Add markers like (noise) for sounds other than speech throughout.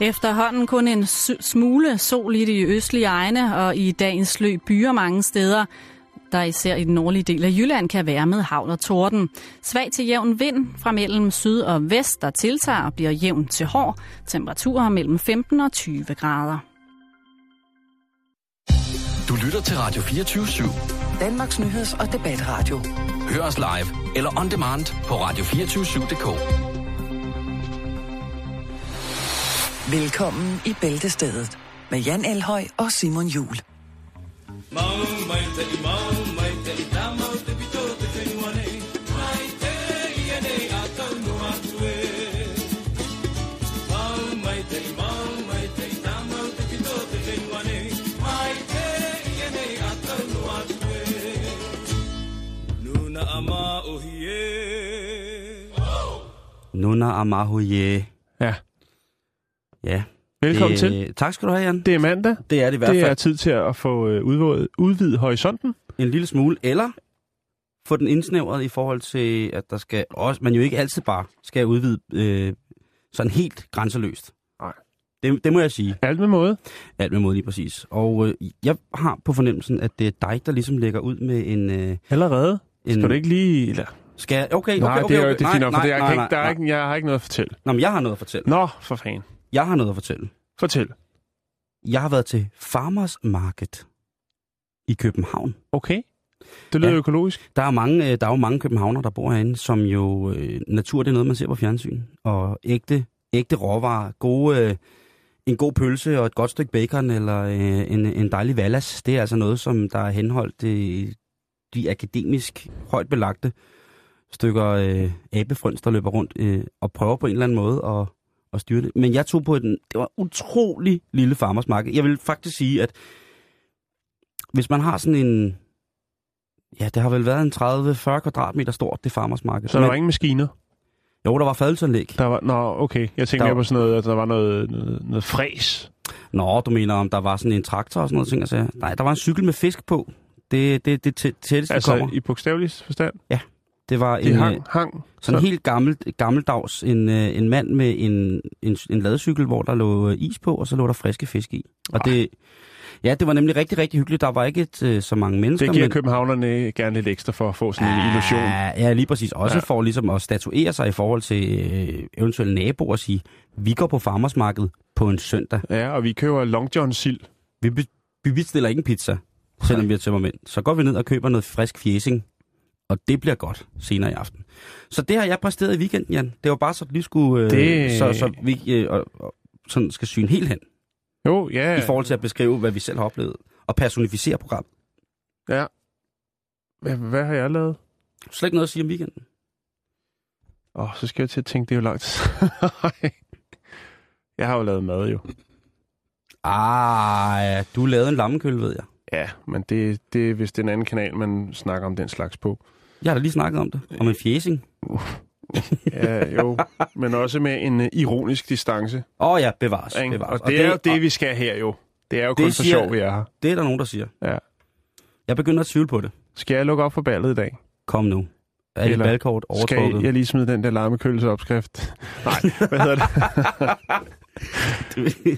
Efterhånden kun en smule sol i de østlige egne, og i dagens løb byer mange steder, der især i den nordlige del af Jylland kan være med havn og torden. Svag til jævn vind fra mellem syd og vest, der tiltager og bliver jævn til hård. Temperaturer mellem 15 og 20 grader. Du lytter til Radio 24 /7. Danmarks nyheds- og debatradio. Hør os live eller on demand på radio247.dk. Velkommen i Bæltestedet med Jan Elhøj og Simon Jul. Nuna Amahuye. Ja. Ja. Velkommen det, til. Tak skal du have, Jan. Det er mandag. Det er det i hvert Det fald er tid til at få øh, udvidet, udvidet horisonten. en lille smule. Eller få den indsnævret i forhold til, at der skal også, man jo ikke altid bare skal udvide øh, sådan helt grænseløst. Nej. Det, det må jeg sige. Alt med måde. Alt med måde lige præcis. Og øh, jeg har på fornemmelsen, at det er dig, der ligesom lægger ud med en... Øh, Allerede. en Skal du ikke lige... Eller... Skal jeg? Okay, okay, Nej, okay. det er, okay. det er fint nok, for det er, nej, ikke, der er ikke, jeg har ikke noget at fortælle. Nå, men jeg har noget at fortælle. Nå, for fanden. Jeg har noget at fortælle. Fortæl. Jeg har været til Farmers Market i København. Okay. Det lyder Ja. økologisk. Der er, mange, øh, der er jo mange københavner, der bor herinde, som jo... Øh, natur, det er noget, man ser på fjernsyn. Og ægte, ægte råvarer, gode, øh, en god pølse og et godt stykke bacon, eller øh, en, en dejlig vallas, det er altså noget, som der er henholdt øh, de akademisk højt belagte stykker øh, abefrøns, der løber rundt øh, og prøver på en eller anden måde at, at styre det. Men jeg tog på den, det var utrolig lille farmersmarked. Jeg vil faktisk sige, at hvis man har sådan en, ja, det har vel været en 30-40 kvadratmeter stort, det farmersmarked. Så der var ingen maskiner. Jo, der var fadelsanlæg. Der var, nå, okay. Jeg tænkte Der- mere på sådan noget, at der var noget, noget, noget fræs. Nå, du mener, om der var sådan en traktor og sådan noget ting, altså. Nej, der var en cykel med fisk på. Det det, det tæ- tætteste Altså kommer. i bogstavelig forstand. Det var Det en, hang, øh, hang. sådan Så- helt gammel, gammeldags en, øh, en mand med en, en, en ladecykel, hvor der lå øh, is på, og så lå der friske fisk i. Og Ej. det, ja, det var nemlig rigtig, rigtig hyggeligt. Der var ikke et, så mange mennesker. Det giver men, københavnerne gerne lidt ekstra for at få sådan en illusion. Ja, lige præcis. Også Ja. for ligesom at statuere sig i forhold til øh, eventuelle naboer og sige, vi går på farmersmarkedet på en søndag. Ja, og vi køber Long John sild. Vi, vi bestiller ikke en pizza, selvom vi er tømmermænd. Så går vi ned og køber noget frisk fjesing, og det bliver godt senere i aften. Så det har jeg præsteret i weekenden, Jan. Det var bare så, at vi skulle, øh, Det- så, så vi øh, og, og, sådan skal syne helt hen, Jo, ja. ja. i forhold til at beskrive, hvad vi selv har oplevet, og personificere programmet. Ja. Hvad, hvad har jeg lavet? Slet ikke noget at sige om weekenden. Åh, oh, så skal jeg til at tænke, det er jo langt. (laughs) jeg har jo lavet mad jo. Ah, ja, du lavede en lammekølle, ved jeg. Ja, men det, det er vist en anden kanal, man snakker om den slags på. Jeg har da lige snakket om det. Om en fjesing. Ja, jo, men også med en uh, ironisk distance. Åh oh, ja, bevares. Ikke? bevares. Og det er jo det, og vi skal her jo. Det er jo Det kun for siger- sjov, vi er her. det er der nogen, der siger. Ja. Jeg begynder at tvivle på det. Skal jeg lukke op for ballet i dag? Kom nu. Er Eller valgkort Skal overtrukket? jeg lige smide den der larmekølse opskrift? (laughs) Nej, hvad hedder det?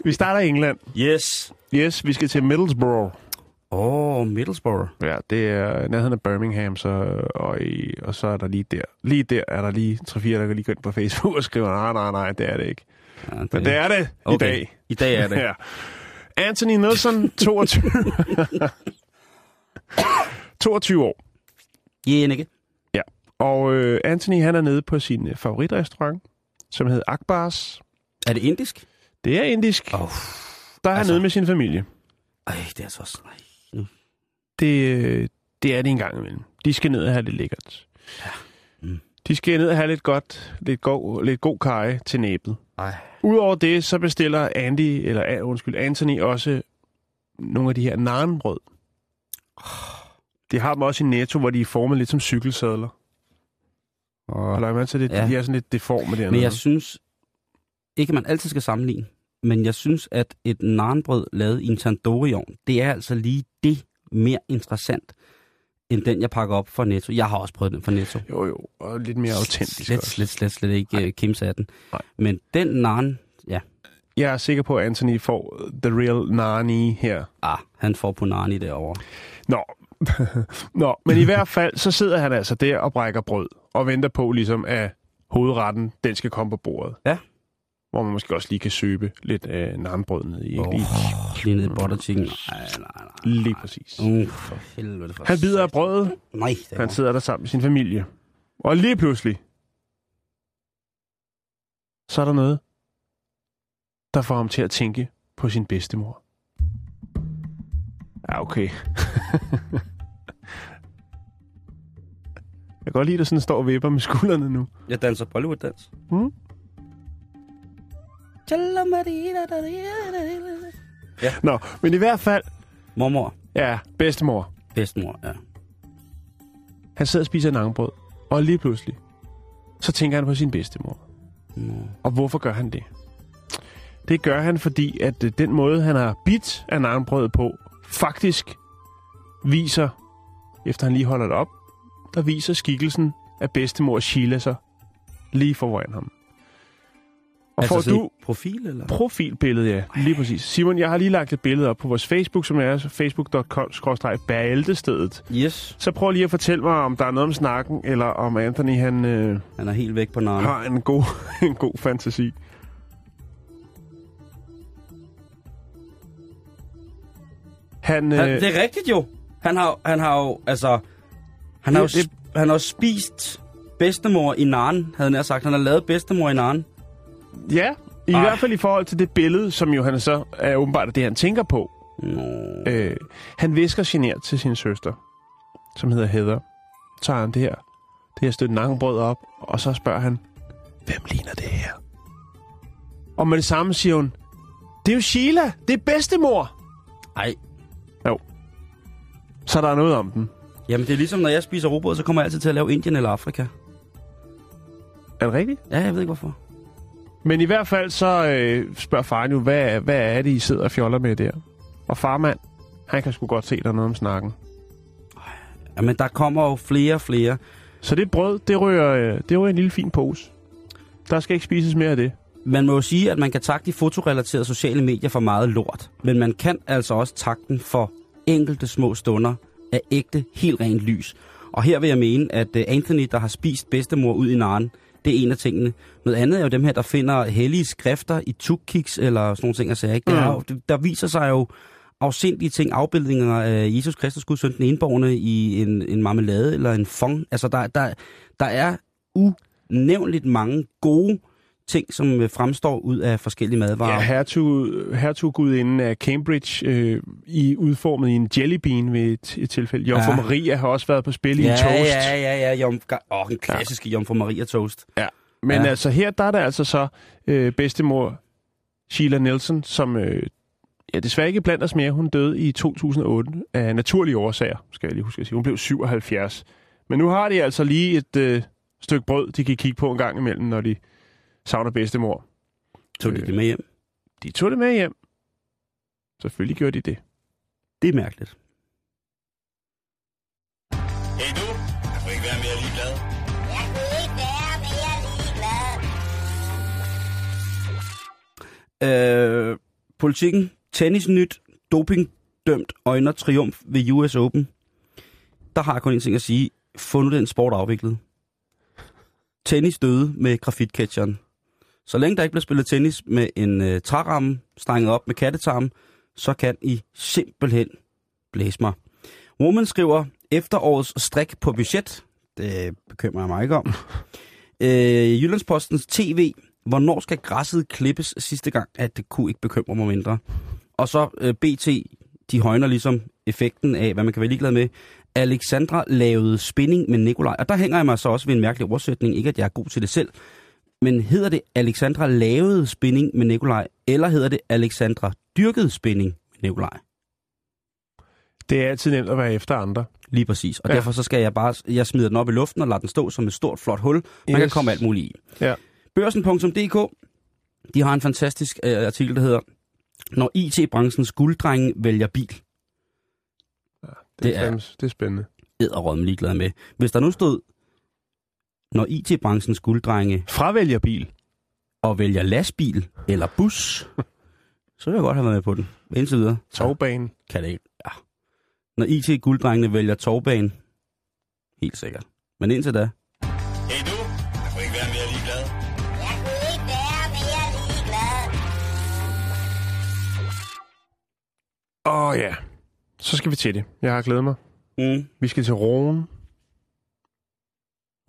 (laughs) vi starter i England. yes. Yes, vi skal til Middlesbrough. Åh, oh, Middlesbrough. Ja, det er nærheden af Birmingham, så, og, i, og så er der lige der. Lige der er der lige tre fire, der kan lige gå ind på Facebook og skrive, nej, nej, nej, det er det ikke. Ja, det, Men det er det i Okay. dag. I dag er det. (laughs) Ja. Anthony Nelson, 22. 22 (laughs) år. Yeah, ikke? Og øh, Anthony, han er nede på sin øh, favoritrestaurant, som hedder Akbars. Er det indisk? Det er indisk. Åh, Der er han altså- nede med sin familie. ej, det er så. Ej. Det, øh, det er det en gang imellem. De skal ned og have lidt lækkert. Ja. Mm. De skal ned og have lidt godt, lidt god, lidt god kaj til næbet. Ej. Udover det, så bestiller Andy, eller undskyld, Anthony også nogle af de her narenbrød. De har dem også i Netto, hvor de er formet lidt som cykelsadler. Og, Og man så det, Ja. de er sådan lidt deforme dernede. men jeg synes ikke, man altid skal sammenligne. Men jeg synes, at et narenbrød lavet i en tandoori-ovn, det er altså lige det mere interessant, end den, jeg pakker op for Netto. Jeg har også prøvet den for Netto. Jo, jo, og lidt mere autentisk Slet, også. slet, slet, slet ikke uh, Kims af den. Nej. Men den naren, ja. jeg er sikker på, at Anthony får the real Nani her. Ah, han får på Narni derovre. Nå, (laughs) Nå men i hvert fald, så sidder han altså der og brækker brød, og venter på ligesom, at hovedretten, den skal komme på bordet. Ja. Hvor man måske også lige kan søbe lidt øh, narnbrød ned i. Åh, Lige, lige ned i butter chicken. Nej, nej, nej. lige præcis. Uh, for helvede for Han bider af brødet, Nej, det han sidder der sammen med sin familie. Og lige pludselig, så er der noget, der får ham til at tænke på sin bedstemor. Ja, okay. (laughs) Jeg kan godt lide, at der sådan står og vipper med skuldrene nu. Jeg danser Bollywood-dans. Mm. Nå, men i hvert fald, Mormor. ja, bedstemor. Bedstemor, ja. Han sidder og spiser nangebrød, og lige pludselig, så tænker han på sin bedstemor. Nå. Og hvorfor gør han det? Det gør han, fordi at øh, den måde, han har bidt af nangebrødet på, faktisk viser, efter han lige holder det op, der viser skikkelsen af bedstemor Sheila sig lige foran ham. Og altså får du profil, eller? profilbillede, ja, lige præcis. Simon, jeg har lige lagt et billede op på vores Facebook, som er facebook.com-bæltestedet. Yes. Så prøv lige at fortælle mig, om der er noget om snakken, eller om Anthony han øh, Han er helt væk på navnet. har en god, (laughs) en god fantasi. Han, øh, Han, det er rigtigt jo. Han har, han har jo, altså... Han har jo, Det- han har spist bedstemor i naren, havde jeg sagt. Han har lavet bedstemor i naren. Ja, i Ej. hvert fald i forhold til det billede, som jo han så er åbenbart det, han tænker på. Nå. Øh, han visker genert til sin søster, som hedder Heather. Så tager han det her, det her stykke nangebrød op, og så spørger han, hvem ligner det her? Og med det samme siger hun, det er jo Sheila, det er bedstemor. Ej, Så der er noget om den. jamen det er ligesom, når jeg spiser robrød, så kommer jeg altid til at lave Indien eller Afrika. Er det rigtigt? Ja, jeg ved ikke hvorfor. Men i hvert fald så øh, spørger faren jo, hvad, hvad er det, I sidder og fjoller med der? Og farmand, han kan sgu godt se, der er noget om snakken. Jamen, der kommer jo flere og flere. Så det brød, det rører, øh, det rører en lille fin pose. Der skal ikke spises mere af det. Man må jo sige, at man kan takke de fotorelaterede sociale medier for meget lort. Men man kan altså også takke den for enkelte små stunder af ægte, helt rent lys. Og her vil jeg mene, at øh, Anthony, der har spist bedstemor ud i naren, det er en af tingene. Noget andet er jo dem her, der finder hellige skrifter i tukkiks eller sådan nogle ting, sagde. Ikke? Det er jo, der viser sig jo afsindige ting, afbildninger af Jesus Kristus, Gud søn den enborgne i en, en marmelade eller en fong. Altså, der, der, der er unævnligt mange gode ting, som øh, fremstår ud af forskellige madvarer. Ja, hertug, hertuggudinden af Cambridge øh, i udformet i en jellybean ved et, et tilfælde. Jomfru Ja. Maria har også været på spil i ja, en toast. Ja, ja, ja. Jom, åh, den klassiske ja. Jomfru Maria toast. Men Ja. altså her, der er der altså så øh, bedstemor Sheila Nielsen, som øh, ja, desværre ikke blandt os mere. Hun døde i 2008 af naturlige årsager, skal jeg lige huske at sige. Hun blev 77. Men nu har de altså lige et øh, stykke brød, de kan kigge på en gang imellem, når de savner bedstemor. Tog de Øh. det med hjem? De tog det med hjem. Selvfølgelig gjorde de det. Det er mærkeligt. Hey du, jeg kunne ikke være mere ligeglad. Jeg kunne ikke være mere ligeglad. Øh, politikken, tennisnyt, dopingdømt øjner triumf ved US Open. Der har jeg kun en ting at sige. Få nu den sport afviklet. Tennis døde med grafitketcheren. Så længe der ikke bliver spillet tennis med en øh, træramme strenget op med kattetarm, så kan I simpelthen blæse mig. Woman skriver, efterårets strik på budget. Det bekymrer jeg mig ikke om. (laughs) øh, Jyllandspostens TV. Hvornår skal græsset klippes sidste gang? At det kunne ikke bekymre mig mindre. Og så øh, BT, de højner ligesom effekten af, hvad man kan være ligeglad med. Alexandra lavede spinning med Nikolaj. Og der hænger jeg mig så også ved en mærkelig oversætning. Ikke at jeg er god til det selv. Men hedder det Alexandra lavede spinning med Nikolaj, eller hedder det Alexandra dyrkede spinning med Nikolaj? Det er altid nemt at være efter andre. Lige præcis. Og Ja. ja. derfor så skal jeg bare, jeg smider den op i luften og lader den stå som et stort, flot hul. Man yes. kan komme alt muligt i. Ja. Børsen.dk, de har en fantastisk øh, artikel, der hedder, Når IT-branchens gulddrenge vælger bil. Det, Det er, er- det er spændende. Æderrødme ligeglad med. Hvis der nu stod, når IT-branchens gulddrenge Fravælger bil. og vælger lastbil eller bus, så vil jeg godt have været med på den. Indtil videre, så Tovbanen. kan det ikke. Ja. Når IT-gulddrengene vælger tovbanen, helt sikkert. Men indtil da, Hey du, jeg kunne ikke være mere ligeglad. Jeg kunne ikke være mere ligeglad. Åh oh, ja. Så skal vi til det. Jeg har glædet mig. mm. Vi skal til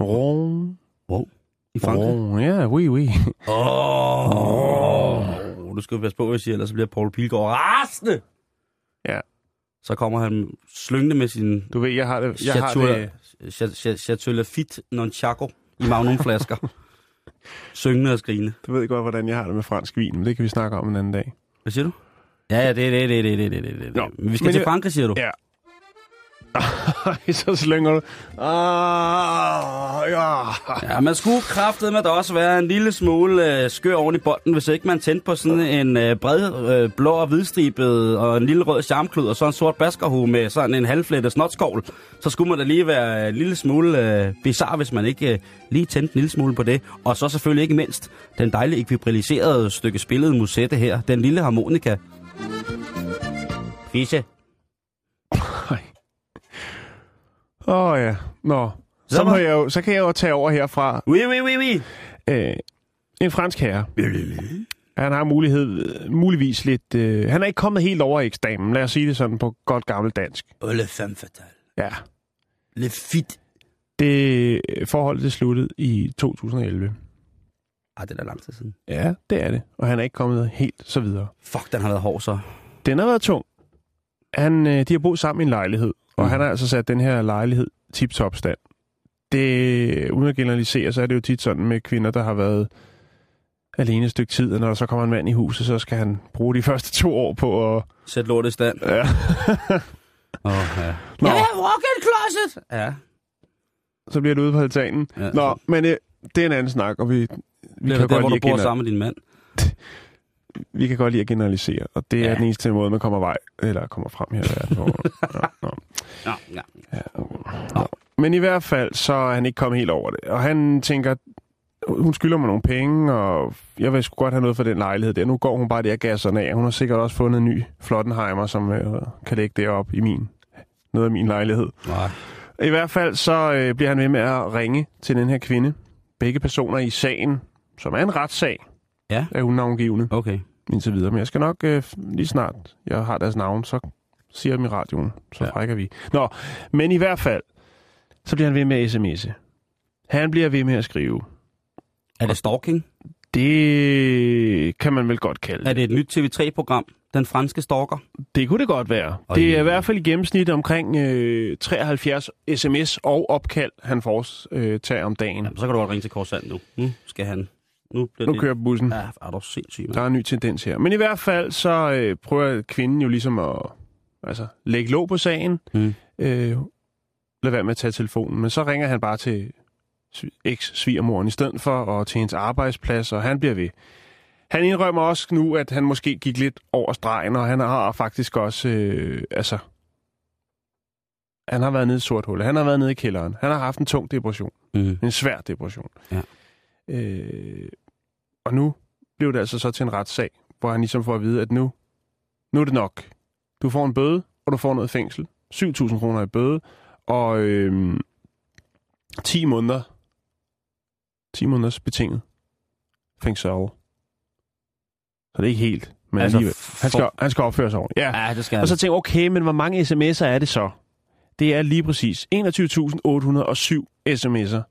Rhône. Rhône. i Frankrig. Rhône. Ja, oui, oui. Åh, oh. du skal jo passe på, hvad jeg siger, ellers så bliver Paul Pilgaard rasende. Ja. Så kommer han slyngende med sin Du ved, jeg har det... Jeg har det Chateau, Lafite Nonchaco i magnumflasker. (laughs) Syngende og skrigende. du ved godt, hvordan jeg har det med fransk vin, men det kan vi snakke om en anden dag. Hvad siger du? Ja, ja, det er det, det, det, det, det, det. Nå, Men vi skal men til Frankrig, siger du? Ja. (laughs) så slynger du. Ah, ja. Ja, man skulle kraftet med at også være en lille smule øh, skør oven i bolden, hvis ikke man tændte på sådan en øh, bred, øh, blå og hvidstribet og en lille rød charmklud og så en sort baskerhue med sådan en halvflettet snotskovl. Så skulle man da lige være en lille smule øh, bizarre, hvis man ikke øh, lige tændte en lille smule på det. Og så selvfølgelig ikke mindst den dejlige ekvibriliserede stykke spillet musette her, den lille harmonika. Fisse. Åh oh, ja. Nå. Så, Så må jeg jo, så kan jeg jo tage over herfra. Oui, oui, oui, oui. Øh, en fransk herre. Han har mulighed, muligvis lidt... Øh, han er ikke kommet helt over eksamen, lad os sige det sådan på godt gammelt dansk. Oh, le femme fatale. Ja. Le fit. Det forhold det sluttede i 2011. Ah, det er da lang tid siden. Ja, det er det. Og han er ikke kommet helt så videre. Fuck, den har været hård så. Den har været tung. Han, øh, de har boet sammen i en lejlighed, og Mhm. han har altså sat den her lejlighed tip-top stand. Det, uden at generalisere, så er det jo tit sådan med kvinder, der har været alene et stykke tid, og når der så kommer en mand i huset, så skal han bruge de (laughs) første to år på at... Sæt lortet i stand. Ja. (laughs) Åh, oh, ja. Nå, Jeg vil have walk-in closet! Ja. så bliver det ude på altanen. ja. Nå, men øh, det er en anden snak, og vi, vi, det er kan, der, godt hvor du bor sammen med din mand. (laughs) vi kan godt lide at generalisere, og det er Ja. den eneste måde, man kommer vej, eller kommer frem her i verden. på. (laughs) ja, nå. Ja, ja. Ja, okay. Nå. Men i hvert fald, så er han ikke kommet helt over det. Og han tænker, hun skylder mig nogle penge, og jeg vil sgu godt have noget for den lejlighed der. Nu går hun bare der gasserne af. Hun har sikkert også fundet en ny Flottenheimer, som øh, kan lægge det op i min, noget af min lejlighed. Nej. I hvert fald så øh, bliver han ved med at ringe til den her kvinde. Begge personer i sagen, som er en retssag, Ja. er unavngivende Okay. indtil videre. Men jeg skal nok øh, lige snart, jeg har deres navn, så siger dem i radioen, så Ja. frækker vi. Nå, men i hvert fald, så bliver han ved med at sms'e. Han bliver ved med at skrive. Er det stalking? Det kan man vel godt kalde Er det. det et nyt TV3-program? Den franske stalker? Det kunne det godt være. Oj. Det er i hvert fald i gennemsnit omkring øh, 73 sms og opkald, han får øh, tager om dagen. Jamen, så kan du godt ringe til Korsand nu. Nu skal han... Nu bliver Nu det... kører bussen. Ja, er du sindssyg, Der mand. er en ny tendens her. Men i hvert fald, så øh, prøver kvinden jo ligesom at altså, lægge låg på sagen. Mm. Øh, lad være med at tage telefonen. Men så ringer han bare til sv- eks-svigermoren i stedet for, og til hendes arbejdsplads, og han bliver ved. Han indrømmer også nu, at han måske gik lidt over stregen, og han har faktisk også, øh, altså, han har været nede i sort hul. Han har været nede i kælderen. Han har haft en tung depression. Mm. En svær depression. Ja. Øh, og nu blev det altså så til en retssag, hvor han ligesom får at vide, at nu, nu er det nok. Du får en bøde, og du får noget fængsel. 7.000 kroner i bøde, og øh, 10 måneder 10 måneders betinget fængsel. Så det er ikke helt, men Altså, alligevel. Han skal, han skal opføre sig ordentligt. Ja. Ja, det skal. Og så tænker jeg, okay, men hvor mange sms'er er det så? Det er lige præcis 21.807 sms'er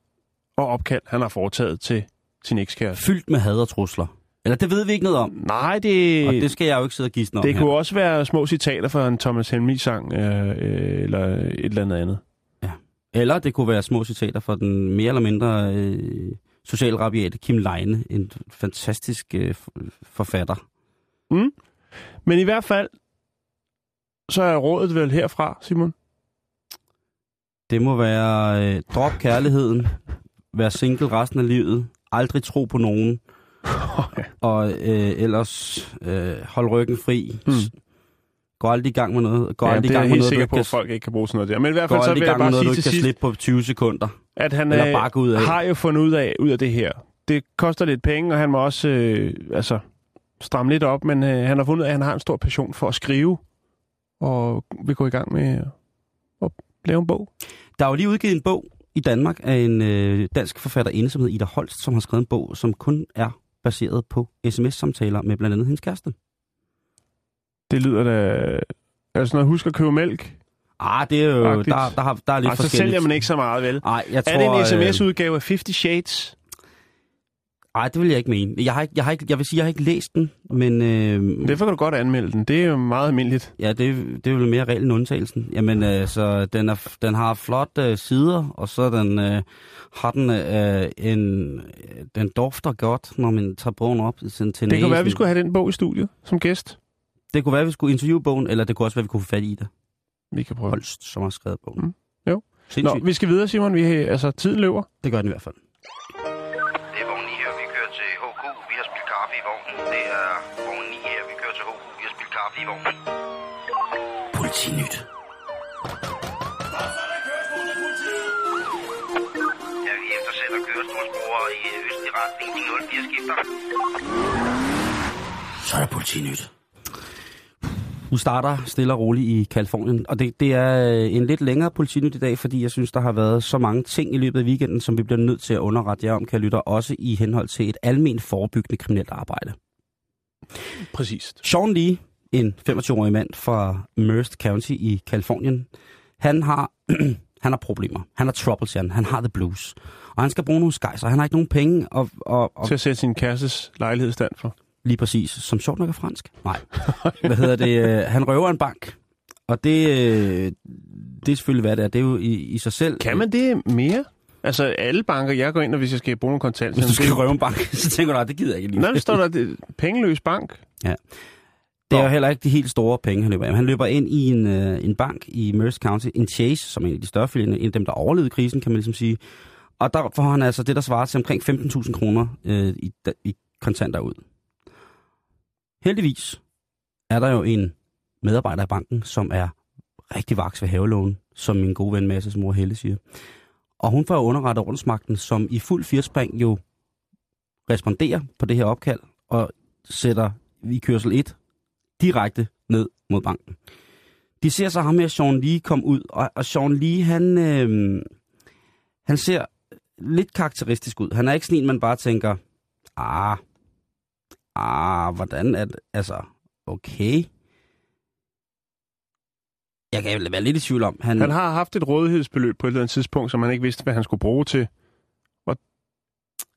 og opkald, han har foretaget til sin ekskæreste. Fyldt med had og trusler. Eller det ved vi ikke noget om. Nej, det, Og det skal jeg jo ikke sidde og gisne om det her. kunne også være små citater fra en Thomas Helmig-sang, øh, øh, eller et eller andet andet. Eller det kunne være små citater fra den mere eller mindre øh, socialrabiate Kim Leine, en fantastisk øh, forfatter. Men i hvert fald, så er rådet vel herfra, Simon? Det må være øh, drop kærligheden, vær single resten af livet, aldrig tro på nogen, (laughs) og øh, ellers øh, hold ryggen fri. Hmm. Gå aldrig i gang med noget. Gå ja, aldrig i gang med noget, sikker ikke på, kan, at folk ikke kan bruge sådan noget der. Men i hvert fald så vil jeg bare noget, sige til sidst, slippe på 20 sekunder. at han Eller øh, bare gå ud af. har jo fundet ud af, ud af det her. Det koster lidt penge, og han må også, øh, altså, stramme lidt op, men øh, han har fundet ud af, at han har en stor passion for at skrive, og vil gå i gang med at lave en bog. Der er jo lige udgivet en bog i Danmark af en øh, dansk forfatterinde, som hedder Ida Holst, som har skrevet en bog, som kun er baseret på sms-samtaler med blandt andet hendes kæreste. Det lyder da... Er det sådan noget, husk at købe mælk? Ah, det er jo, der, Agtigt. der, har, der er lidt så forskelligt. sælger man ikke så meget, vel? Ej, jeg tror, er det en øh, sms-udgave af 50 Shades? Ej, det vil jeg ikke mene. Jeg, har ikke, jeg, har ikke, jeg vil sige, jeg har ikke læst den, men øh, Derfor kan du godt anmelde den. Det er jo meget almindeligt. ja, det, det er vel mere reglen end undtagelsen. Jamen, øh, så den, er, den har flot øh, sider, og så den, øh, har den øh, en... Den dufter godt, når man tager bogen op til, Det næsen. kunne være, at vi skulle have den bog i studiet som gæst. Det kunne være, at vi skulle interviewe bogen, eller det kunne også være, at vi kunne få fat i det. Vi kan prøve. Holst, som har skrevet bogen. Mm, jo. Nå, Sindssygt. vi skal videre, Simon. Vi, altså, tiden løber. Det gør den i hvert fald. Vognen. Politinyt. Ja, vi eftersætter kørestolsbrugere i østlig retning. De 04 skifter. Så er der politinyt. Du starter stille og roligt i Kalifornien, og det, det er øh, en lidt længere politinyt i dag, fordi jeg synes, der har været så mange ting i løbet af weekenden, som vi bliver nødt til at underrette jer om, kan lytte, også i henhold til et almen forebyggende kriminelt arbejde. Præcis. Sean Lee, en 25-årig mand fra Merced County i Kalifornien, han har, (clears throat) han har problemer. Han har trouble, siger han. Har the blues. Og han skal bruge nogle skejser. Han har ikke nogen penge, og, og, og Til at sætte sin kærestes lejlighed stand for. Lige præcis. Som sjovt nok er fransk. Nej. Hvad hedder det? øh, Han røver en bank. Og det, øh, det er selvfølgelig, hvad det er. Det er jo i, i sig selv... Kan man det mere? Altså, alle banker, jeg går ind, og hvis jeg skal bruge nogle kontanter... Hvis du skal det, røve en bank, (laughs) så tænker du, at det gider jeg ikke lige. Nej, der står der, det pengeløs bank. Det er jo heller ikke de helt store penge, han løber af. Han løber ind i en, øh, en bank i Merced County, en Chase, som er en af de større filialer, en af dem, der overlevede krisen, kan man ligesom sige. Og der får han altså det, der svarer til omkring 15.000 kroner øh, i, i kontanter ud. Heldigvis er der jo en medarbejder i banken, som er rigtig vaks ved havelån, som min gode ven Masses mor Helle siger. Og hun får jo underrettet ordensmagten, som i fuld firspring jo responderer på det her opkald og sætter i kørsel 1 direkte ned mod banken. De ser så ham med Sean Lee komme ud, og, og Sean Lee, han, øh, han ser lidt karakteristisk ud. Han er ikke sådan en, man bare tænker, ah, ah, hvordan er det, altså, okay. Jeg kan være lidt i tvivl om, han, Han har haft et rådighedsbeløb på et eller andet tidspunkt, som han ikke vidste, hvad han skulle bruge til.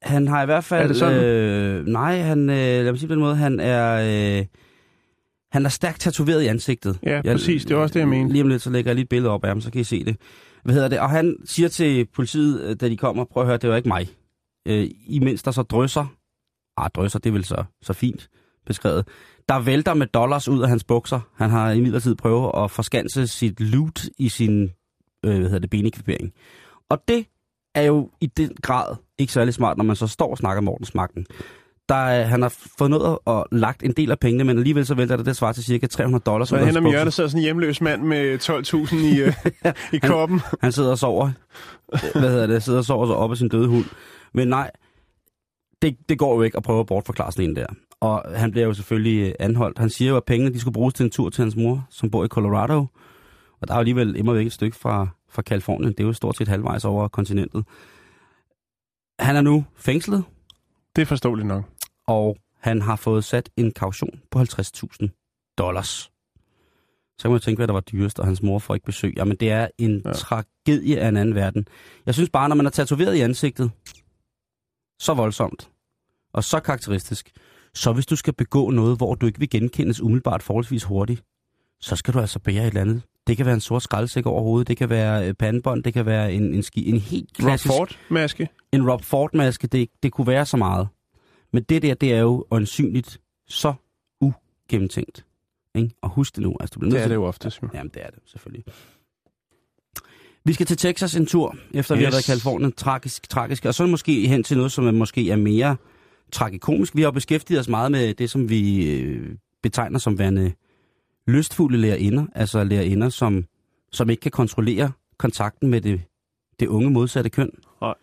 han har i hvert fald, Er det sådan? øh, nej, han, øh, lad mig sige på den måde, han er, øh, han er stærkt tatoveret i ansigtet. Ja, præcis. Det er også det, jeg mener. Lige om lidt, så lægger jeg lige et billede op af ham, så kan I se det. Hvad hedder det? Og han siger til politiet, øh, da de kommer, prøv at høre, det var ikke mig. Øh, imens der så drysser, ah, drysser, det er vel så, så fint beskrevet, der vælter med dollars ud af hans bukser. Han har imidlertid prøvet at forskanse sit loot i sin øh, hvad hedder det, benekvipering. Og det er jo i den grad ikke særlig smart, når man så står og snakker med ordensmagten. Der, er- han har fået noget og lagt en del af pengene, men alligevel så vælter det, det svarer til cirka 300 dollars. Så hen om hjørnet sidder sådan en hjemløs mand med 12.000 i, øh, (laughs) i koppen. Han sidder og sover. Hvad hedder det? Sidder og sover så op af sin døde hund. Men nej, det, det går jo ikke at prøve at bortforklare sådan en der. Og han bliver jo selvfølgelig øh, anholdt. Han siger jo, at pengene de skulle bruges til en tur til hans mor, som bor i Colorado. Og der er jo alligevel immer væk et stykke fra, fra Kalifornien. Det er jo stort set halvvejs over kontinentet. Han er nu fængslet, Det er forståeligt nok. Og han har fået sat en kaution på 50.000 dollars. Så kan man tænke, hvad der var dyrest, og hans mor får ikke besøg. Jamen, det er en Ja. tragedie af en anden verden. Jeg synes bare, når man er tatoveret i ansigtet, så voldsomt, og så karakteristisk, så hvis du skal begå noget, hvor du ikke vil genkendes umiddelbart forholdsvis hurtigt, så skal du altså bære et eller andet. Det kan være en sort skraldsæk over hovedet, det kan være øh, pandebånd, det kan være en, en, ski, en helt klassisk... Rockford-maske. En Rob Ford-maske, det, det kunne være så meget. Men det der, det er jo øjensynligt så ugennemtænkt. Ikke? Og husk det nu. Altså, du bliver Det er det jo ofte. Jo. Jamen, det er det selvfølgelig. Vi skal til Texas en tur, efter yes. vi har været i Kalifornien. Tragisk, tragisk. Og så måske hen til noget, som er, måske er mere tragikomisk. Vi har beskæftiget os meget med det, som vi øh, betegner som værende lystfulde lærerinder. Altså lærerinder, som, som ikke kan kontrollere kontakten med det, det unge modsatte køn. Nej.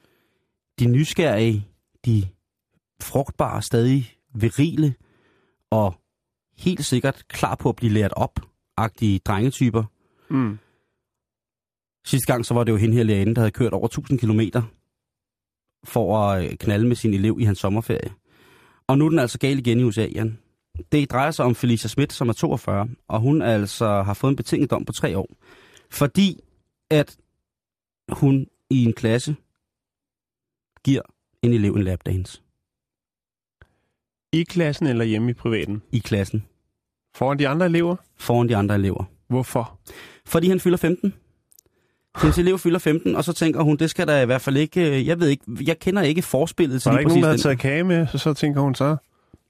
De nysgerrige, de frugtbare, stadig virile og helt sikkert klar på at blive lært op, agtige drengetyper. Mm. Sidste gang så var det jo hende her lærerinde, der havde kørt over 1000 kilometer for at øh, knalde med sin elev i hans sommerferie. Og nu er den altså gal igen i USA, Jan. Det drejer sig om Felicia Schmidt, som er 42, og hun altså har fået en betinget dom på tre år. Fordi at hun i en klasse giver en elev en lapdance I klassen eller hjemme i privaten? i klassen Foran de andre elever? foran de andre elever. Hvorfor? Fordi han fylder 15. Hendes elev fylder 15, og så tænker hun, det skal der i hvert fald ikke... øh, Jeg ved ikke, jeg kender ikke forspillet til Var der lige ikke nogen, der præcis taget kage med, så, så tænker hun så...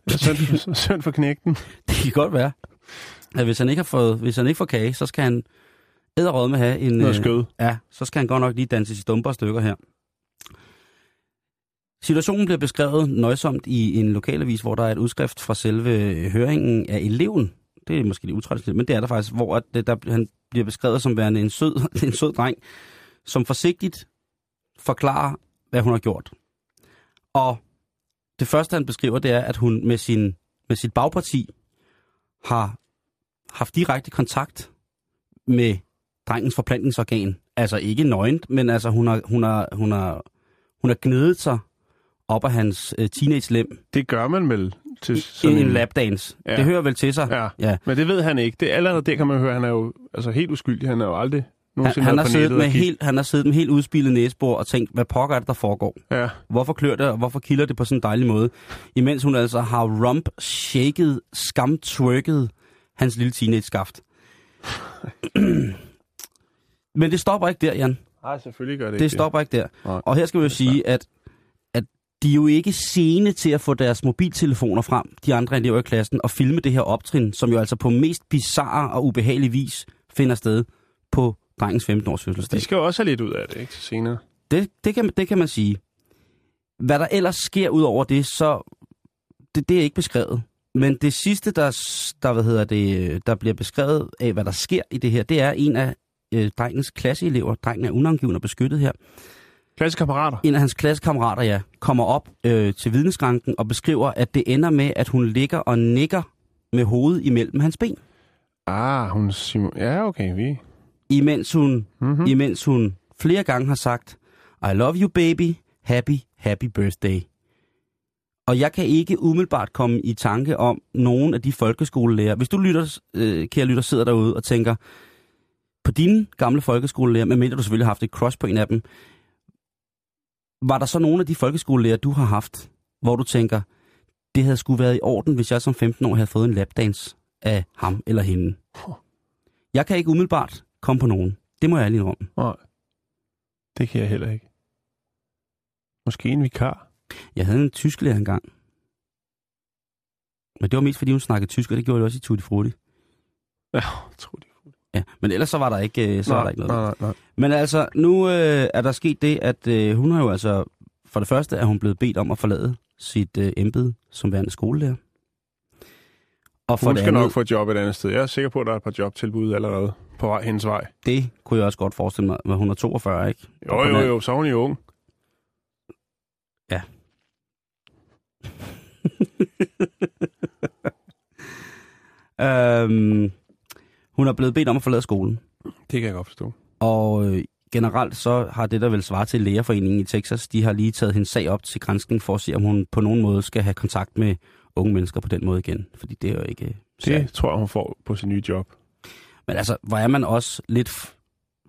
Er (laughs) synd, for knægten. Det kan godt være. At hvis han ikke har fået, hvis han ikke får kage, så skal han æderråd med have en... Noget øh, skød. Ja, så skal han godt nok lige danse i stumper og stykker her. Situationen bliver beskrevet nøjsomt i en lokalavis, hvor der er et udskrift fra selve høringen af eleven. Det er måske lidt utraditionelt, men det er der faktisk, hvor at det, der, han bliver beskrevet som værende en sød, (laughs) en sød dreng, som forsigtigt forklarer, hvad hun har gjort. Og det første, han beskriver, det er, at hun med, sin, med sit bagparti har haft direkte kontakt med drengens forplantningsorgan. Altså ikke nøgent, men altså hun har, hun har, hun har, hun har gnedet sig op af hans øh, teenage-lem Det gør man vel til sådan en lapdance. Ja. Det hører vel til sig. Ja. ja. Men det ved han ikke. Det er allerede der kan man høre, han er jo altså, helt uskyldig. Han er jo aldrig Han, nogensinde han, har siddet med helt, han har siddet med helt udspillet næsebor og tænkt, hvad pokker er det, der foregår? Ja, Hvorfor klør det, og hvorfor kilder det på sådan en dejlig måde? Imens hun altså har rump shaket, skamtwerket hans lille teenage-skaft. (clears throat) Men det stopper ikke der, Jan. Nej, selvfølgelig gør det, Det ikke stopper ikke der. Nej. Og her skal vi jo Det sige, at de er jo ikke sene til at få deres mobiltelefoner frem, de andre elever i klassen, og filme det her optrin, som jo altså på mest bizarre og ubehagelige vis finder sted på drengens 15-års fødselsdag. De skal jo også have lidt ud af det, ikke? Til senere. Det, det, kan, det kan man sige. Hvad der ellers sker ud over det, så det, det er ikke beskrevet. Men det sidste, der, der, hvad hedder det, der bliver beskrevet af, hvad der sker i det her, det er en af øh, drengens klasseelever, drengen er unangiven og beskyttet her, Klassekammerater. en af hans klassekammerater, ja, kommer op øh, til vidneskranken og beskriver, at det ender med, at hun ligger og nikker med hovedet imellem hans ben, Ah, hun Simon. Ja, okay, vi. imens hun, Mm-hmm. mm. imens hun flere gange har sagt, I love you baby, happy, happy birthday. Og jeg kan ikke umiddelbart komme i tanke om nogen af de folkeskolelærer. Hvis du lytter, øh, kære lytter, sidder derude og tænker, på dine gamle folkeskolelærer, medmindre du selvfølgelig har haft et crush på en af dem, var der så nogle af de folkeskolelærer, du har haft, hvor du tænker, det havde skulle været i orden, hvis jeg som 15 år havde fået en lapdance af ham eller hende. Jeg kan ikke umiddelbart komme på nogen. Det må jeg ærligt indrømme. Nej. Det kan jeg heller ikke. Måske en vikar. Jeg havde en tysk lærer engang. Men det var mest fordi, hun snakkede tysk, og det gjorde jeg også i Tutti Frutti. Ja, tror de. Ja, men ellers så var der ikke, øh, så var der ikke noget. nej, nej. Men altså, nu øh, er der sket det, at øh, hun har jo altså, for det første er hun blevet bedt om at forlade sit øh, embede som værende skolelærer. Og for Hun skal andet, nok få et job et andet sted. Jeg er sikker på, at der er et par jobtilbud allerede på vej hendes vej. det kunne jeg også godt forestille mig, at hun er 42, ikke? Jo, jo, jo, så er hun jo ung. (laughs) Øhm, hun er blevet bedt om at forlade skolen. Det kan jeg godt forstå. Og øh, generelt så har det, der vel svaret til Lægerforeningen i Texas, de har lige taget hendes sag op til grænskning for at se, om hun på nogen måde skal have kontakt med unge mennesker på den måde igen. Fordi det er jo ikke... øh, Det særligt. tror jeg, hun får på sin nye job. Men altså, hvor er man også lidt...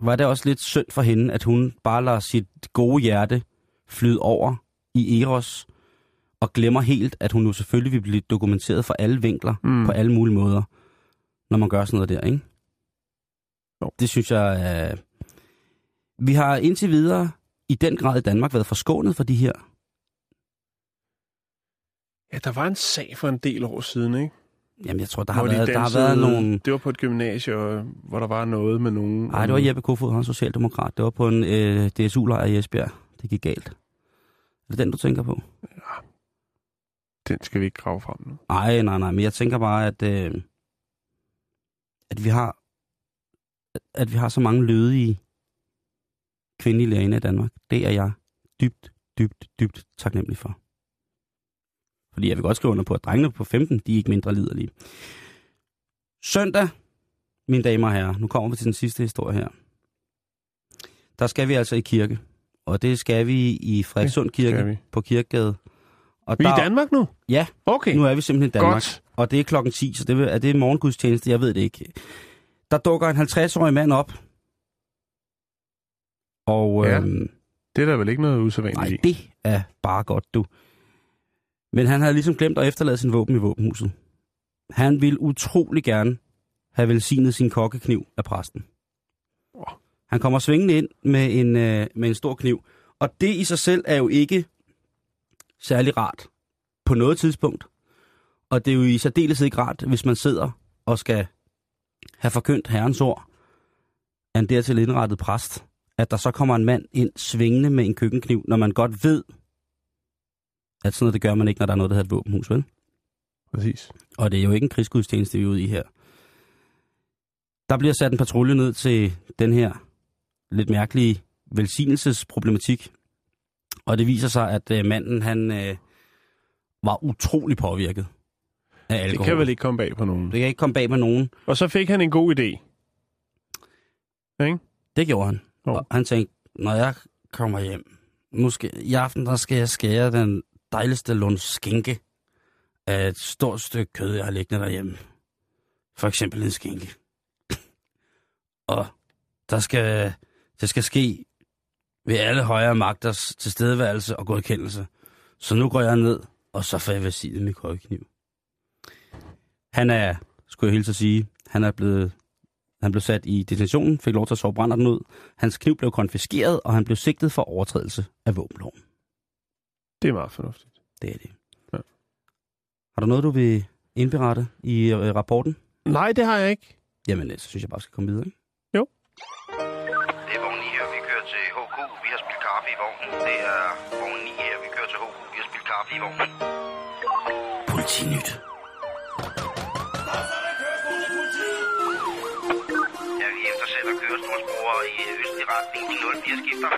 Var det også lidt synd for hende, at hun bare lader sit gode hjerte flyde over i Eros, og glemmer helt, at hun jo selvfølgelig vil blive dokumenteret fra alle vinkler, mm. på alle mulige måder, når man gør sådan noget der, ikke? Jo. Det synes jeg... Øh... Vi har indtil videre i den grad i Danmark været forskånet for de her. Ja, der var en sag for en del år siden, ikke? Jamen, jeg tror, der har, de været, der har dansede- været nogle... Det var på et gymnasie, og- hvor der var noget med nogen... Nej, det var Jeppe Kofod, han er socialdemokrat. Det var på en øh, DSU-lejr i Esbjerg. Det gik galt. Er det den, du tænker på? Den skal vi ikke grave frem nu. Nej, nej, nej, men jeg tænker bare, at, øh, at vi har at vi har så mange lødige kvindelige lærere i Danmark. Det er jeg dybt, dybt, dybt taknemmelig for. Fordi jeg vil godt skrive under på, at drengene på 15, de er ikke mindre liderlige. Søndag, mine damer og herrer, nu kommer vi til den sidste historie her. Der skal vi altså i kirke. Og det skal vi i Frederikssund Kirke på Kirkegade. Og Vi er der, i Danmark nu? Ja, Okay. nu er vi simpelthen i Danmark. Godt. Og det er klokken 10, så det vil- er det morgengudstjeneste, jeg ved det ikke. Der dukker en 50-årig mand op. Og Ja. øhm, Det er der vel ikke noget usædvanligt nej, i? det er bare godt, du. Men han havde ligesom glemt at efterlade sin våben i våbenhuset. Han ville utrolig gerne have velsignet sin kokkekniv af præsten. Han kommer svingende ind med en, øh, med en stor kniv. Og det i sig selv er jo ikke særlig rart på noget tidspunkt. Og det er jo i særdeles ikke rart, hvis man sidder og skal have forkyndt herrens ord af en dertil indrettet præst, at der så kommer en mand ind svingende med en køkkenkniv, når man godt ved, at sådan noget det gør man ikke, når der er noget, der hedder et våbenhus, vel? Præcis. Og det er jo ikke en krigsgudstjeneste, vi er ude i her. Der bliver sat en patrulje ned til den her lidt mærkelige velsignelsesproblematik. Og det viser sig, at øh, manden han øh, var utrolig påvirket af alkohol. Det kan vel ikke komme bag på nogen. det kan ikke komme bag med nogen. Og så fik han en god idé. Ikke? Det gjorde han. Jo. Og han tænkte, når jeg kommer hjem, nu skal, i aften der skal jeg skære den dejligste lund skinke af et stort stykke kød, jeg har liggende derhjemme. For eksempel en skinke. (clears throat) Og der skal, det skal ske ved alle højere magters tilstedeværelse og godkendelse. Så nu går jeg ned, og så får jeg velsignet min kokkekniv. Han er, skulle jeg hilse at sige, han er blevet han blev sat i detentionen, fik lov til at sove brænder den ud. Hans kniv blev konfiskeret, og han blev sigtet for overtrædelse af våbenloven. Det er meget fornuftigt. Det er det. Ja. Har du noget, du vil indberette i øh, rapporten? Nej, det har jeg ikke. Jamen, øh, så synes jeg bare, vi skal komme videre. Ikke? Vognen. Politinyt. Ja, vi eftersætter kørestolsbrugere i østlig retning. De 04 skifter.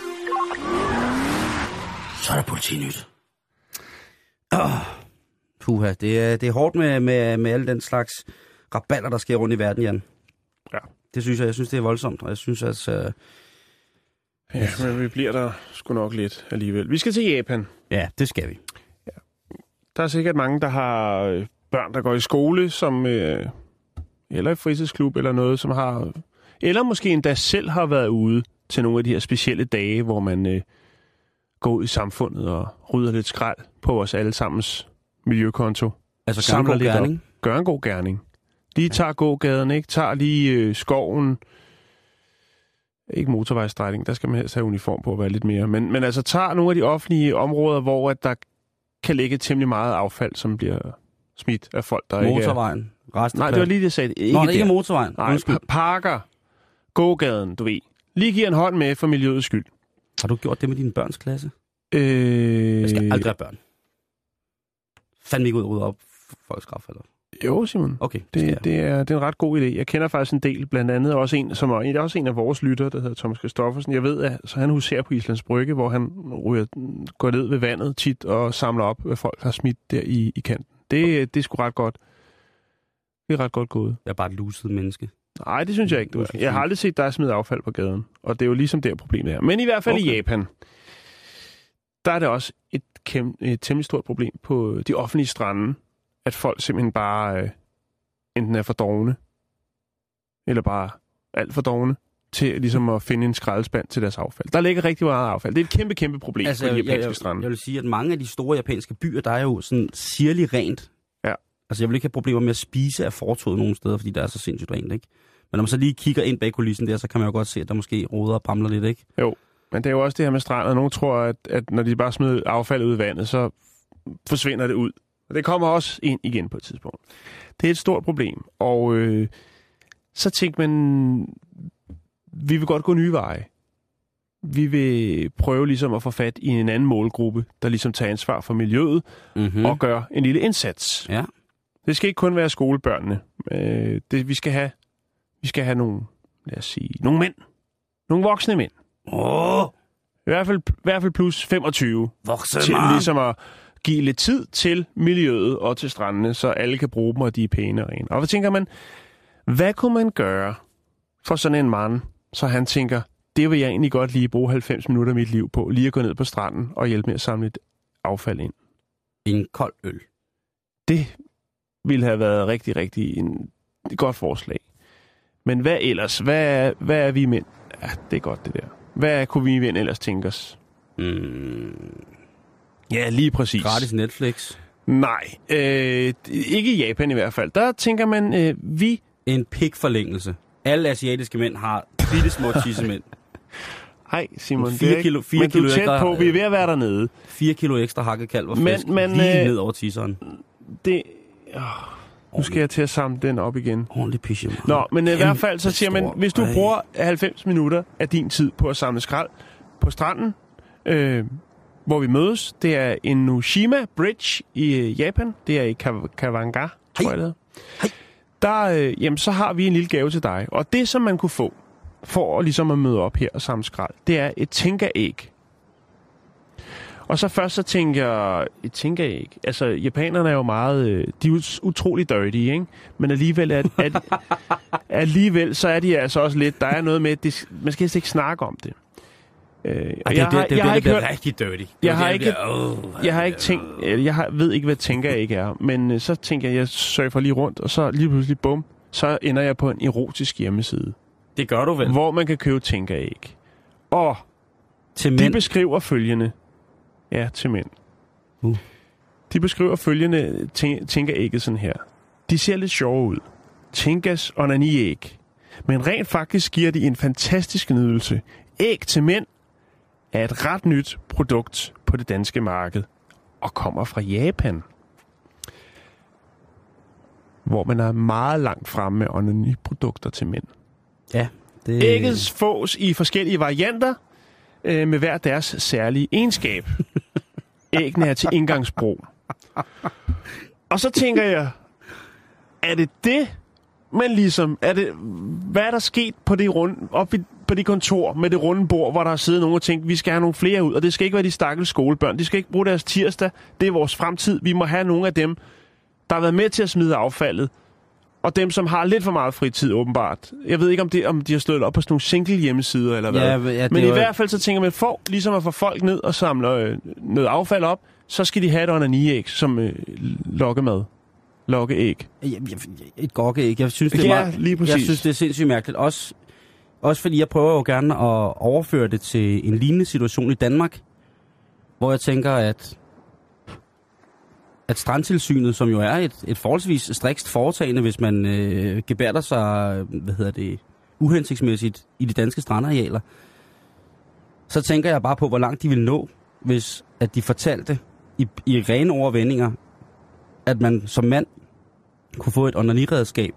Så er der politinyt. Oh, (clears throat) puha, det er, det er hårdt med, med, med alle den slags raballer, der sker rundt i verden, Jan. Ja. Det synes jeg, jeg synes, det er voldsomt, og jeg synes, at... Uh, Ja, men vi bliver der sgu nok lidt alligevel. Vi skal til Japan. ja, det skal vi. Der er sikkert mange, der har øh, børn, der går i skole, som øh, eller i fritidsklub eller noget, som har... Eller måske endda selv har været ude til nogle af de her specielle dage, hvor man øh, går ud i samfundet og rydder lidt skrald på vores allesammens miljøkonto. Altså, Samler lidt lidt op. gerning. Gør en god gerning. Lige tager gågaden, ikke? Tager lige øh, skoven. Ikke motorvejsstrækning, der skal man helst have uniform på at være lidt mere. Men, men altså tager nogle af de offentlige områder, hvor at der kan ligge temmelig meget affald, som bliver smidt af folk, der ikke er... Motorvejen. Resten Nej, det var lige det, jeg sagde. Ikke Nå, det er ikke motorvejen. Nej, Undskyld. pa- parker, gågaden, du ved. Lige giver en hånd med for miljøets skyld. Har du gjort det med din børns klasse? Øh... Jeg skal aldrig have børn. Fandme ikke ud og rydde op folks eller? Jo, Simon. Okay, det. Det, det, er, det er en ret god idé. Jeg kender faktisk en del, blandt andet også en, som er, det er også en af vores lyttere, der hedder Thomas Christoffersen. Jeg ved, at så han huserer på Islands Brygge, hvor han ryger, går ned ved vandet tit og samler op, hvad folk har smidt der i, i kanten. Det, det er sgu ret godt. Det er ret godt gået. Jeg er bare et luset menneske. Nej, det synes jeg ikke. Du. Jeg har aldrig set dig smide affald på gaden. Og det er jo ligesom der problemet er. Men i hvert fald okay. i Okay. Japan, der er det også et, kæm, et temmelig stort problem på de offentlige strande, at folk simpelthen bare øh, enten er for dogne, eller bare alt for dogne, til ligesom at finde en skraldespand til deres affald. Der ligger rigtig meget affald. Det er et kæmpe, kæmpe problem altså, på de jeg, japanske jeg, strande. jeg vil sige, at mange af de store japanske byer, der er jo sådan sirlig rent. Ja. Altså, jeg vil ikke have problemer med at spise af fortovet nogle steder, fordi der er så sindssygt rent, ikke? Men når man så lige kigger ind bag kulissen der, så kan man jo godt se, at der måske roder og bramler lidt, ikke? Men det er jo også det her med strandet. Nogle tror, at, at når de bare smider affald ud i vandet, så forsvinder det ud. Og det kommer også ind igen på et tidspunkt. Det er et stort problem. Og øh, så tænkte man, vi vil godt gå nye veje. Vi vil prøve ligesom at få fat i en anden målgruppe, der ligesom tager ansvar for miljøet Mm-hmm. mm. og gør en lille indsats. Ja. Det skal ikke kun være skolebørnene. Øh, det, vi, skal have, vi skal have nogle, lad os sige, nogle mænd. Nogle voksne mænd. Åh, oh, I hvert fald, i hvert fald plus 25 voksen til ligesom at give lidt tid til miljøet og til strandene, så alle kan bruge dem, og de er pæne og rene. Og hvad tænker man, hvad kunne man gøre for sådan en mand, så han tænker, det vil jeg egentlig godt lige bruge 90 minutter af mit liv på, lige at gå ned på stranden og hjælpe med at samle et affald ind. En kold øl. Det ville have været rigtig, rigtig en, et godt forslag. Men hvad ellers? Hvad er, hvad er vi mænd? Ja, det er godt det der. Hvad kunne vi mænd ellers tænke os? Mm, Ja, lige præcis. gratis Netflix. Nej, øh, ikke i Japan i hvert fald. Der tænker man, øh, vi... En pikforlængelse. Alle asiatiske mænd har bitte små (laughs) tissemænd. Ej, Simon, Fire det er ikke- kilo- fire men du kilo er tæt ekstra, på. Vi er ved at være dernede. 4 kilo ekstra hakket kalv og Men- flæsk. men, lige øh, ned over tisseren. Det... Oh, nu skal jeg til at samle den op igen. Ordentlig pisse. Nå, men i hvert fald så siger man, hvis du bruger 90 minutter af din tid på at samle skrald på stranden, øh, hvor vi mødes, det er Enoshima Bridge i øh, Japan, det er i Kav- Kawanga, tror Hej. jeg det hedder. Der, øh, jamen, så har vi en lille gave til dig. Og det, som man kunne få, for ligesom at møde op her og samle skrald, det er et tænkeræg. Og så først så tænker jeg, et tænkeræg, altså japanerne er jo meget, øh, de er utrolig dirty, ikke? Men alligevel, er, er, (laughs) alligevel så er de altså også lidt, der er noget med, det, man skal helst ikke snakke om det. Øh, og Ej, det, jeg, det, har, det, det, jeg har det ikke hørt, rigtig dirty. Det Jeg har ikke- det åh, jeg har ikke tænkt, øh, jeg har, ved ikke, hvad tænker jeg ikke er, men øh, så tænker jeg, jeg surfer lige rundt, og så lige pludselig, bum, så ender jeg på en erotisk hjemmeside, Det gør du vel. hvor man kan købe tænkeræg. Og Til de mænd. beskriver følgende, ja, til mænd. Uh. De beskriver følgende, tæ- tænker ikke sådan her. De ser lidt sjove ud. Tinkas onani-æg. Men rent faktisk giver de en fantastisk nydelse. Æg til mænd er et ret nyt produkt på det danske marked og kommer fra Japan. Hvor man er meget langt fremme med onani-produkter til mænd. Ja, det, Ægget fås i forskellige varianter øh, med hver deres særlige egenskab. (laughs) Æggene er til indgangsbrug. Og så tænker jeg, er det det, man ligesom... Er det, hvad er der sket på det, runde, op på det kontor med det runde bord, hvor der har siddet nogen og tænkt, vi skal have nogle flere ud, og det skal ikke være de stakkels skolebørn. De skal ikke bruge deres tirsdag. Det er vores fremtid. Vi må have nogle af dem, der har været med til at smide affaldet, og dem, som har lidt for meget fritid, åbenbart. Jeg ved ikke, om, det, om de har slået op på sådan nogle single hjemmesider, eller hvad. Ja, ja, Men i var- hvert fald så tænker man, for ligesom at få folk ned og samle øh, noget affald op, så skal de have et onaniæg som øh, lokkemad. Lokkeæg. Et gokkeæg. Jeg synes, det er Ja, meget, lige præcis. Jeg synes, det er sindssygt mærkeligt. Også, også fordi jeg prøver jo gerne at overføre det til en lignende situation i Danmark, hvor jeg tænker, at at strandtilsynet, som jo er et, et forholdsvis strikst foretagende, hvis man øh, gebærder sig, hvad hedder det, uhensigtsmæssigt i de danske strandarealer, så tænker jeg bare på, hvor langt de vil nå, hvis at de fortalte i, i rene overvendinger, at man som mand kunne få et onaniredskab,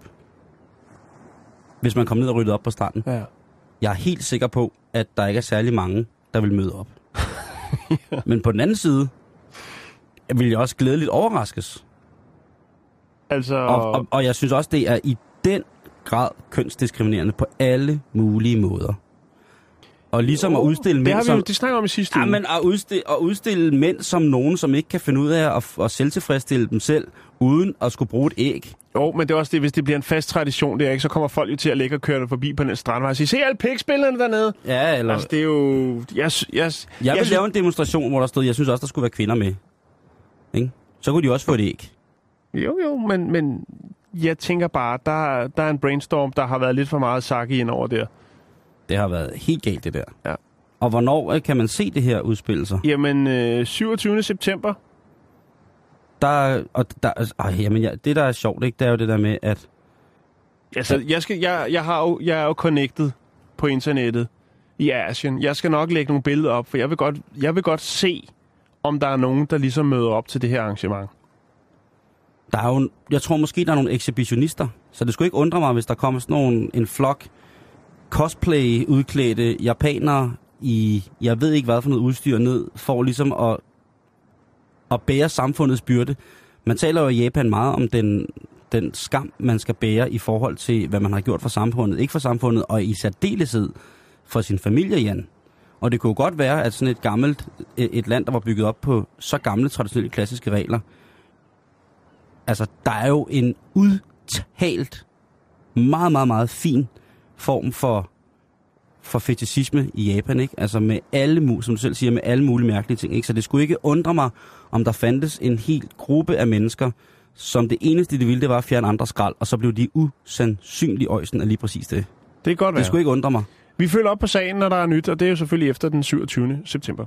hvis man kom ned og ryddede op på stranden. Ja. Jeg er helt sikker på, at der ikke er særlig mange, der vil møde op. (laughs) Men på den anden side, vil jeg også glædeligt overraskes. Altså, Og, og, og jeg synes også, det er i den grad kønsdiskriminerende på alle mulige måder. Og ligesom at udstille det, mænd har vi som... det snakker om i sidste Ja, uge. men at udstille, at udstille mænd som nogen, som ikke kan finde ud af at, at selvtilfredsstille dem selv, uden at skulle bruge et æg. Jo, men det er også det, hvis det bliver en fast tradition, det er ikke, så kommer folk jo til at ligge og køre forbi på den strandvej og sige, se alle pikspillerne dernede. Ja, eller... Altså, det er jo... Jeg, sy- jeg, Jeg vil synes- lave en demonstration, hvor der stod, jeg synes også, der skulle være kvinder med. Ikke? Så kunne de også få et æg. Jo, jo, men, men jeg tænker bare, der, der er en brainstorm, der har været lidt for meget sake ind over der. Det har været helt galt, det der. Ja. Og hvornår øh, kan man se det her udspille sig? Jamen, øh, 27. september. Der, og der, ej, jamen, ja, det, der er sjovt, ikke, det er jo det der med, at Altså, jeg, skal, jeg, jeg, har jo, jeg er jo connected på internettet i Asien. Jeg skal nok lægge nogle billeder op, for jeg vil godt, jeg vil godt se, om der er nogen, der ligesom møder op til det her arrangement. der er jo, jeg tror måske, der er nogle ekshibitionister. Så det skulle ikke undre mig, hvis der kommer sådan nogle, en flok cosplay-udklædte japanere i, jeg ved ikke hvad for noget udstyr ned, for ligesom at, at bære samfundets byrde. Man taler jo i Japan meget om den, den skam, man skal bære i forhold til, hvad man har gjort for samfundet. Ikke for samfundet, og i særdeleshed for sin familie, Jan. Og det kunne jo godt være, at sådan et gammelt, et land, der var bygget op på så gamle, traditionelle, klassiske regler, altså, der er jo en udtalt, meget, meget, meget fin form for, for fetishisme i Japan, ikke? Altså med alle, som du selv siger, med alle mulige mærkelige ting, ikke? Så det skulle ikke undre mig, om der fandtes en hel gruppe af mennesker, som det eneste, de ville, det var at fjerne andre skrald, og så blev de usandsynlig øjsen af lige præcis det. Det er godt Det være. skulle ikke undre mig. Vi følger op på sagen, når der er nyt, og det er jo selvfølgelig efter den 27. september.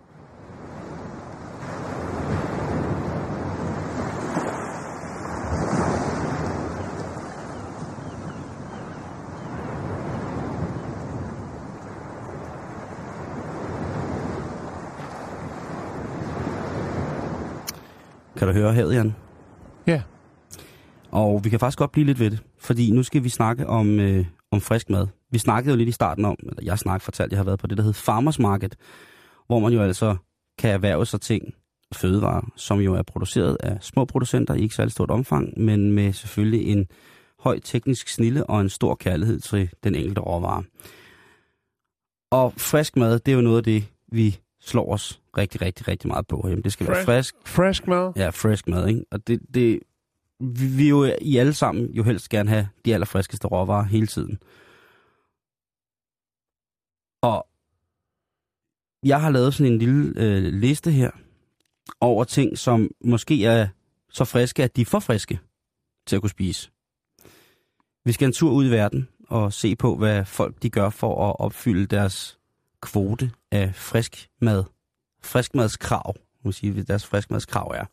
Kan du høre havet, Jan? Ja. Og vi kan faktisk godt blive lidt ved det, fordi nu skal vi snakke om, øh, om frisk mad. Vi snakkede jo lidt i starten om, eller jeg snakkede fortalt, jeg har været på det, der hedder Farmers Market, hvor man jo altså kan erhverve sig ting, fødevarer, som jo er produceret af små producenter i ikke særlig stort omfang, men med selvfølgelig en høj teknisk snille og en stor kærlighed til den enkelte råvare. Og frisk mad, det er jo noget af det, vi slår os rigtig, rigtig, rigtig meget på herhjemme. Det skal være Frisk. frisk, mad. Ja, frisk mad, ikke? Og det, det, vi vi jo i alle sammen jo helst gerne have de allerfriskeste råvarer hele tiden. Og jeg har lavet sådan en lille øh, liste her over ting, som måske er så friske, at de er for friske til at kunne spise. Vi skal en tur ud i verden og se på, hvad folk de gør for at opfylde deres kvote af frisk mad. Friskmadskrav, må sige, hvad deres friskmadskrav er.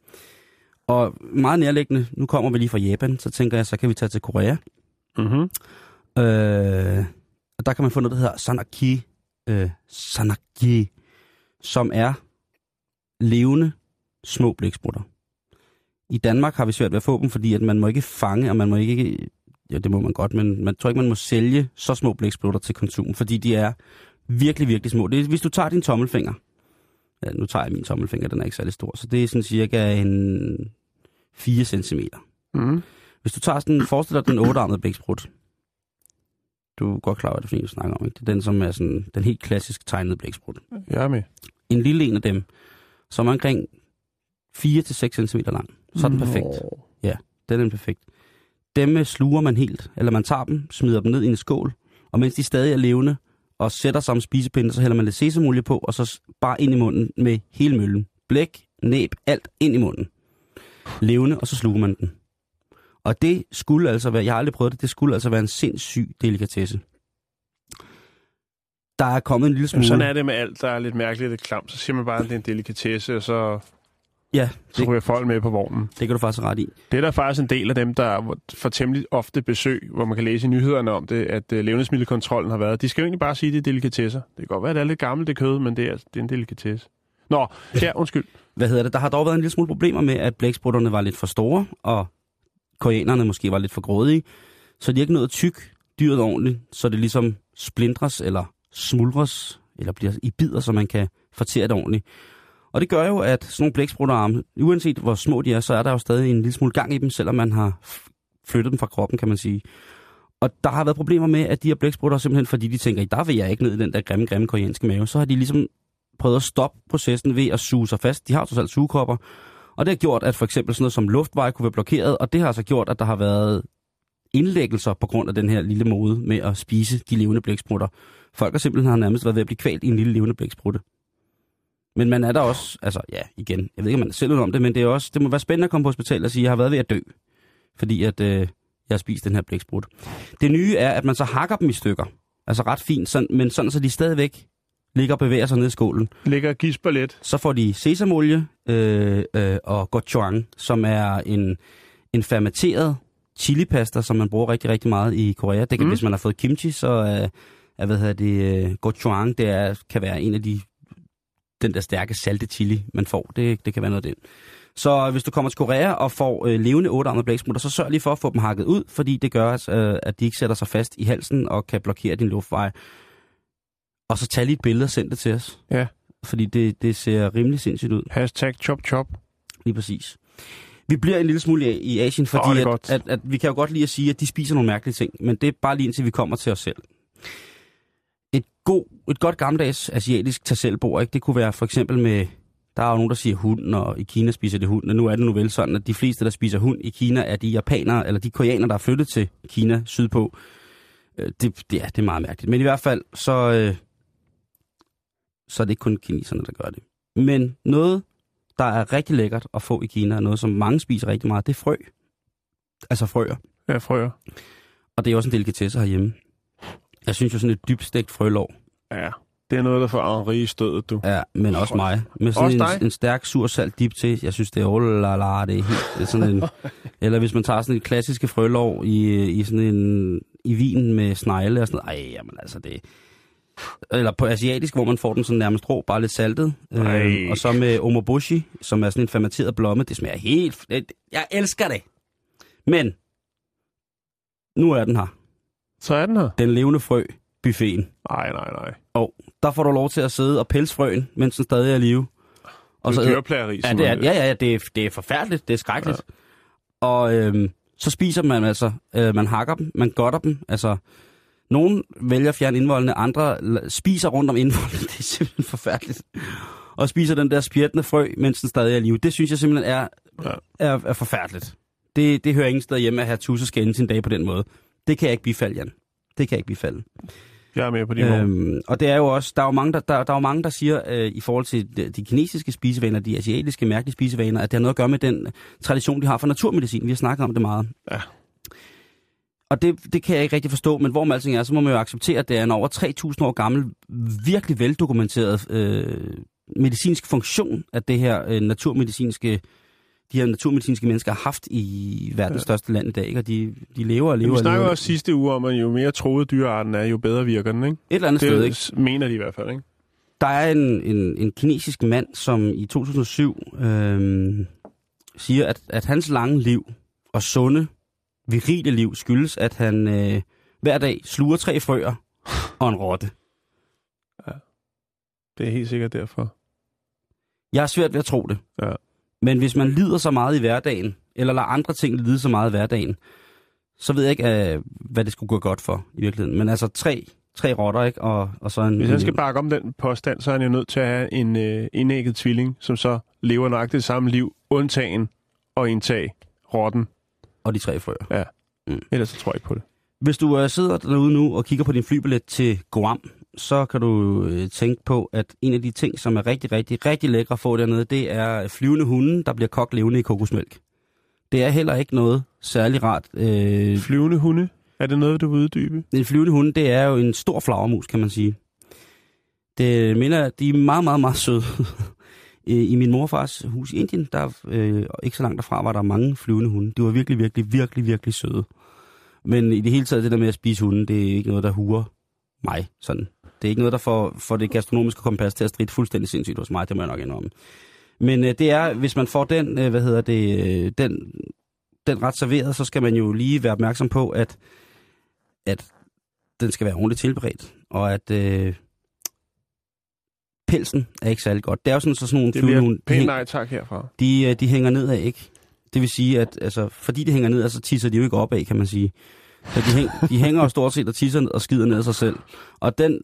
Og meget nærliggende, nu kommer vi lige fra Japan, så tænker jeg, så kan vi tage til Korea. Mm-hmm. Øh, og der kan man få noget, der hedder sanaki, øh, sanaki, som er levende små blæksprutter. I Danmark har vi svært ved at få dem, fordi at man må ikke fange, og man må ikke, ja det må man godt, men man tror ikke, man må sælge så små blæksprutter til konsum, fordi de er virkelig, virkelig små. Det er, hvis du tager din tommelfinger, ja, nu tager jeg min tommelfinger, den er ikke særlig stor, så det er sådan cirka en 4 cm. Mm-hmm. Hvis du tager sådan, forestil dig den ottearmede blæksprut. Du er godt klar over, det er, du snakker om, ikke? Det er den, som er sådan, den helt klassisk tegnede blæksprut. Jeg er med. En lille en af dem, som er omkring 4-6 cm lang. Så er den perfekt. Nå. Den er perfekt. Dem sluger man helt, eller man tager dem, smider dem ned i en skål, og mens de stadig er levende, og sætter sig om spisepinde, så hælder man lidt sesamolie på, og så bare ind i munden med hele møllen. Blæk, næb, alt ind i munden. Levende, og så sluger man den. Og det skulle altså være, jeg har aldrig prøvet det, det skulle altså være en sindssyg delikatesse. Der er kommet en lille smule... Jamen, sådan er det med alt, der er lidt mærkeligt og klamt. Så siger man bare, at det er en delikatesse, og så, Ja, så ryger folk med på vognen. det kan du faktisk ret i. Det er der faktisk en del af dem, der får temmelig ofte besøg, hvor man kan læse i nyhederne om det, at uh, levnedsmiddelkontrollen har været. De skal jo egentlig bare sige, at det er delikatesser. Det kan godt være, at det er lidt gammelt, det kød, men det er, det er en delikatesse. Nå, ja, (laughs) undskyld. hvad hedder det, der har dog været en lille smule problemer med, at blæksprutterne var lidt for store, og koreanerne måske var lidt for grådige, så de ikke nået at tyk dyret ordentligt, så det ligesom splindres eller smuldres, eller bliver i bidder, så man kan fortere det ordentligt. Og det gør jo, at sådan nogle blæksprutterarme, uanset hvor små de er, så er der jo stadig en lille smule gang i dem, selvom man har flyttet dem fra kroppen, kan man sige. Og der har været problemer med, at de her blæksprutter simpelthen, fordi de tænker, der vil jeg ikke ned i den der grimme, grimme koreanske mave, så har de ligesom prøvet at stoppe processen ved at suge sig fast. De har trods alt sugekopper, og det har gjort, at for eksempel sådan noget som luftveje kunne være blokeret, og det har altså gjort, at der har været indlæggelser på grund af den her lille mode med at spise de levende blæksprutter. Folk har simpelthen har nærmest været ved at blive kvalt i en lille levende blæksprutte. Men man er der også, altså ja, igen, jeg ved ikke, om man er selv om det, men det, er også, det må være spændende at komme på hospitalet og sige, at jeg har været ved at dø, fordi at, øh, jeg har spist den her blæksprut. Det nye er, at man så hakker dem i stykker, altså ret fint, sådan, men sådan, så de stadigvæk ligger og bevæger sig ned i skålen. Ligger og gisper lidt. Så får de sesamolie øh, øh, og gochujang, som er en, en fermenteret chilipasta, som man bruger rigtig, rigtig meget i Korea. Det kan, Mm. Hvis man har fået kimchi, så er, er hvad hedder det, øh, gochujang, det er, kan være en af de, den der stærke salte chili, man får. Det, det kan være noget af den. Så hvis du kommer til Korea og får øh, levende ottearmede blæksmutter, så sørg lige for at få dem hakket ud, fordi det gør, øh, at de ikke sætter sig fast i halsen og kan blokere din luftveje. Og så tag lige et billede og send det til os. Ja. Fordi det, det ser rimelig sindssygt ud. Hashtag chop chop. Lige præcis. Vi bliver en lille smule i- Asien, fordi er at, at, at vi kan jo godt lide at sige, at de spiser nogle mærkelige ting, men det er bare lige indtil vi kommer til os selv. Et, god, et godt gammeldags asiatisk tasselbord, ikke? det kunne være for eksempel med, der er jo nogen, der siger hund, og i Kina spiser det hund, og nu er det nu vel sådan, at de fleste, der spiser hund i Kina, er de japanere, eller de koreanere, der er flyttet til Kina sydpå. Øh, Det, det, ja, det er meget mærkeligt. Men i hvert fald, så, øh, så er det ikke kun kineserne, der gør det. Men noget, der er rigtig lækkert at få i Kina, og noget, som mange spiser rigtig meget, det er frø. Altså frøer. Ja, frøer. Og det er også en delikatesse herhjemme. Jeg synes jo sådan et dybstegt frølov, Ja, det er noget, der får Henri i stødet, du. ja, men også mig. Med sådan Også en, dig? en, stærk sur salt dip til. Jeg synes, det er oh la la, det er helt det er sådan en... (laughs) eller hvis man tager sådan et klassiske frølov i, i sådan en... i vin med snegle og sådan noget. Ej, jamen altså det... Eller på asiatisk, hvor man får den sådan nærmest rå, bare lidt saltet. Ej. Øh, og så med omoboshi, som er sådan en fermenteret blomme. Det smager helt... Jeg elsker det! Men... Nu er den her. Så er den her. Den levende frø, buffeten. Nej, nej, nej. Og der får du lov til at sidde og pelse frøen, mens den stadig er i live. Og så æder- dyreplageri. Ja, det er, ja, ja, det er, det er forfærdeligt. Det er skrækkeligt. Ja. Og øhm, så spiser man altså, øh, man hakker dem, man godter dem. Altså, nogen vælger at fjerne indvoldene, andre spiser rundt om indvoldene. (laughs) Det er simpelthen forfærdeligt. Og spiser den der spjættende frø, mens den stadig er i live. Det synes jeg simpelthen er, Ja. er, er forfærdeligt. Det, det hører ingen sted hjemme, at have tusse skal ende sin dag på den måde. Det kan jeg ikke bifalde, Jan. Det kan jeg ikke bifalde. Jeg er med på de øhm, og det er jo også, der er jo mange, der, der, der, er jo mange, der siger, øh, i forhold til de, de kinesiske spisevaner, de asiatiske mærkelige spisevaner, at det har noget at gøre med den tradition, de har for naturmedicin. Vi har snakket om det meget. Ja. Og det, det kan jeg ikke rigtig forstå, men hvor med alting er, så må man jo acceptere, at det er en over 3.000 år gammel, virkelig veldokumenteret øh, medicinsk funktion, at det her øh, naturmedicinske de her naturmedicinske mennesker har haft i verdens ja. største land i dag, ikke? og de, de lever og lever vi og snakker også sidste uge om, at jo mere troet dyrearten er, jo bedre virker den, ikke? Et eller andet sted, ikke? Det mener de i hvert fald, ikke? Der er en, en, en kinesisk mand, som i 2007 øh, siger, at, at hans lange liv og sunde, virile liv skyldes, at han øh, hver dag sluger tre frøer (laughs) og en rotte. Det er helt sikkert derfor. Jeg har svært ved at tro det. Ja. Men hvis man lider så meget i hverdagen, eller lader andre ting lide så meget i hverdagen, så ved jeg ikke, øh, hvad det skulle gå godt for i virkeligheden. Men altså tre, tre rotter, ikke? Og, og så en... Hvis han skal bakke om den påstand, så er han jo nødt til at have en øh, indægget tvilling, som så lever nøjagtigt det samme liv, undtagen og indtage rotten. Og de tre frøer. Ellers så tror jeg ikke på det. Hvis du øh, sidder derude nu og kigger på din flybillet til Guam, så kan du øh, tænke på, at en af de ting, som er rigtig, rigtig, rigtig lækre at få dernede, det er flyvende hunde, der bliver kogt levende i kokosmælk. Det er heller ikke noget særlig rart. Øh, Flyvende hunde, er det noget, du vil uddybe? en flyvende hunde, det er jo en stor flagermus, kan man sige. Det minder, de er meget, meget, meget søde. (laughs) I min morfars hus i Indien, der øh, ikke så langt derfra, var der mange flyvende hunde. De var virkelig, virkelig, virkelig, virkelig søde. Men i det hele taget, det der med at spise hunde, det er ikke noget, der huer mig. Sådan. Det er ikke noget, der får, får det gastronomiske kompas til at stride fuldstændig sindssygt hos mig, det må jeg nok indrømme. Men øh, det er, hvis man får den, øh, hvad hedder det, øh, den, den ret serveret, så skal man jo lige være opmærksom på, at, at den skal være ordentligt tilberedt, og at øh, pelsen er ikke særlig godt. Det er jo sådan, så sådan nogle Det bliver de, pænt nej tak herfra. de, øh, de hænger ned af ikke. Det vil sige, at altså, fordi de hænger ned så tisser de jo ikke op af, kan man sige. Så de, hæng, de hænger jo stort set og tisser ned og skider ned af sig selv. Og den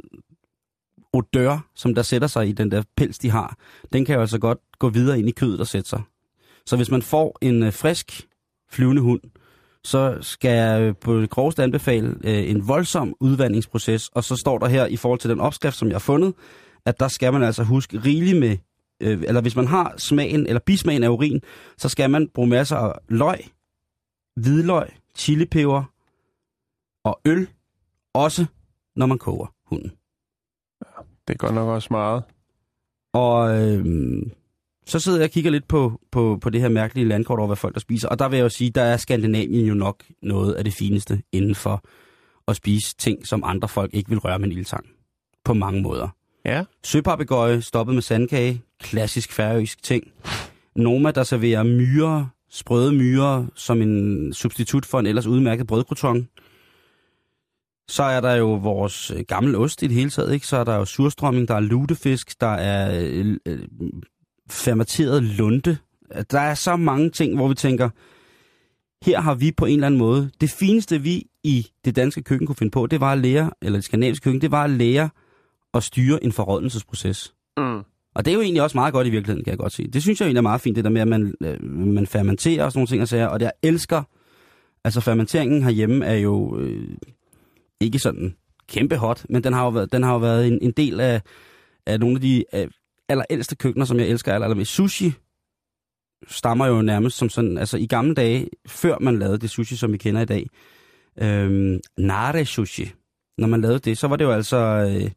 odør, som der sætter sig i den der pels, de har, den kan jo altså godt gå videre ind i kødet og sætte sig. Så hvis man får en øh, frisk flyvende hund, så skal jeg øh, på det groveste anbefale øh, en voldsom udvandingsproces, og så står der her i forhold til den opskrift, som jeg har fundet, at der skal man altså huske rigeligt med, øh, eller hvis man har smagen, eller bismagen af urin, så skal man bruge masser af løg, hvidløg, chilipeber og øl, også når man koger hunden. Det er godt nok også meget. Og øhm, så sidder jeg og kigger lidt på, på, på det her mærkelige landkort over, hvad folk der spiser. Og der vil jeg jo sige, der er Skandinavien jo nok noget af det fineste inden for at spise ting, som andre folk ikke vil røre med en ildtang. På mange måder. Ja. Søpapegøje stoppet med sandkage. Klassisk færøsk ting. Noma, der serverer myrer, sprøde myrer, som en substitut for en ellers udmærket brødkroton. Så er der jo vores øh, gamle ost i det hele taget, ikke? Så er der jo surstrømming, der er lutefisk, der er øh, øh, fermenteret lunde. Der er så mange ting, hvor vi tænker, her har vi på en eller anden måde, det fineste vi i det danske køkken kunne finde på, det var at lære, eller det skandinaviske køkken, det var at lære at styre en forrådnelsesproces. Mm. Og det er jo egentlig også meget godt i virkeligheden, kan jeg godt sige. Det synes jeg egentlig er meget fint, det der med, at man, øh, man fermenterer og sådan nogle ting og sager. Og det jeg elsker, altså fermenteringen herhjemme er jo øh, ikke sådan kæmpe hot, men den har jo været, den har jo været en, en del af, af nogle af de af allerældste køkkener, som jeg elsker aller, allermest. Sushi stammer jo nærmest som sådan, altså i gamle dage, før man lavede det sushi, som vi kender i dag, øhm, nare sushi, når man lavede det, så var det jo altså øh,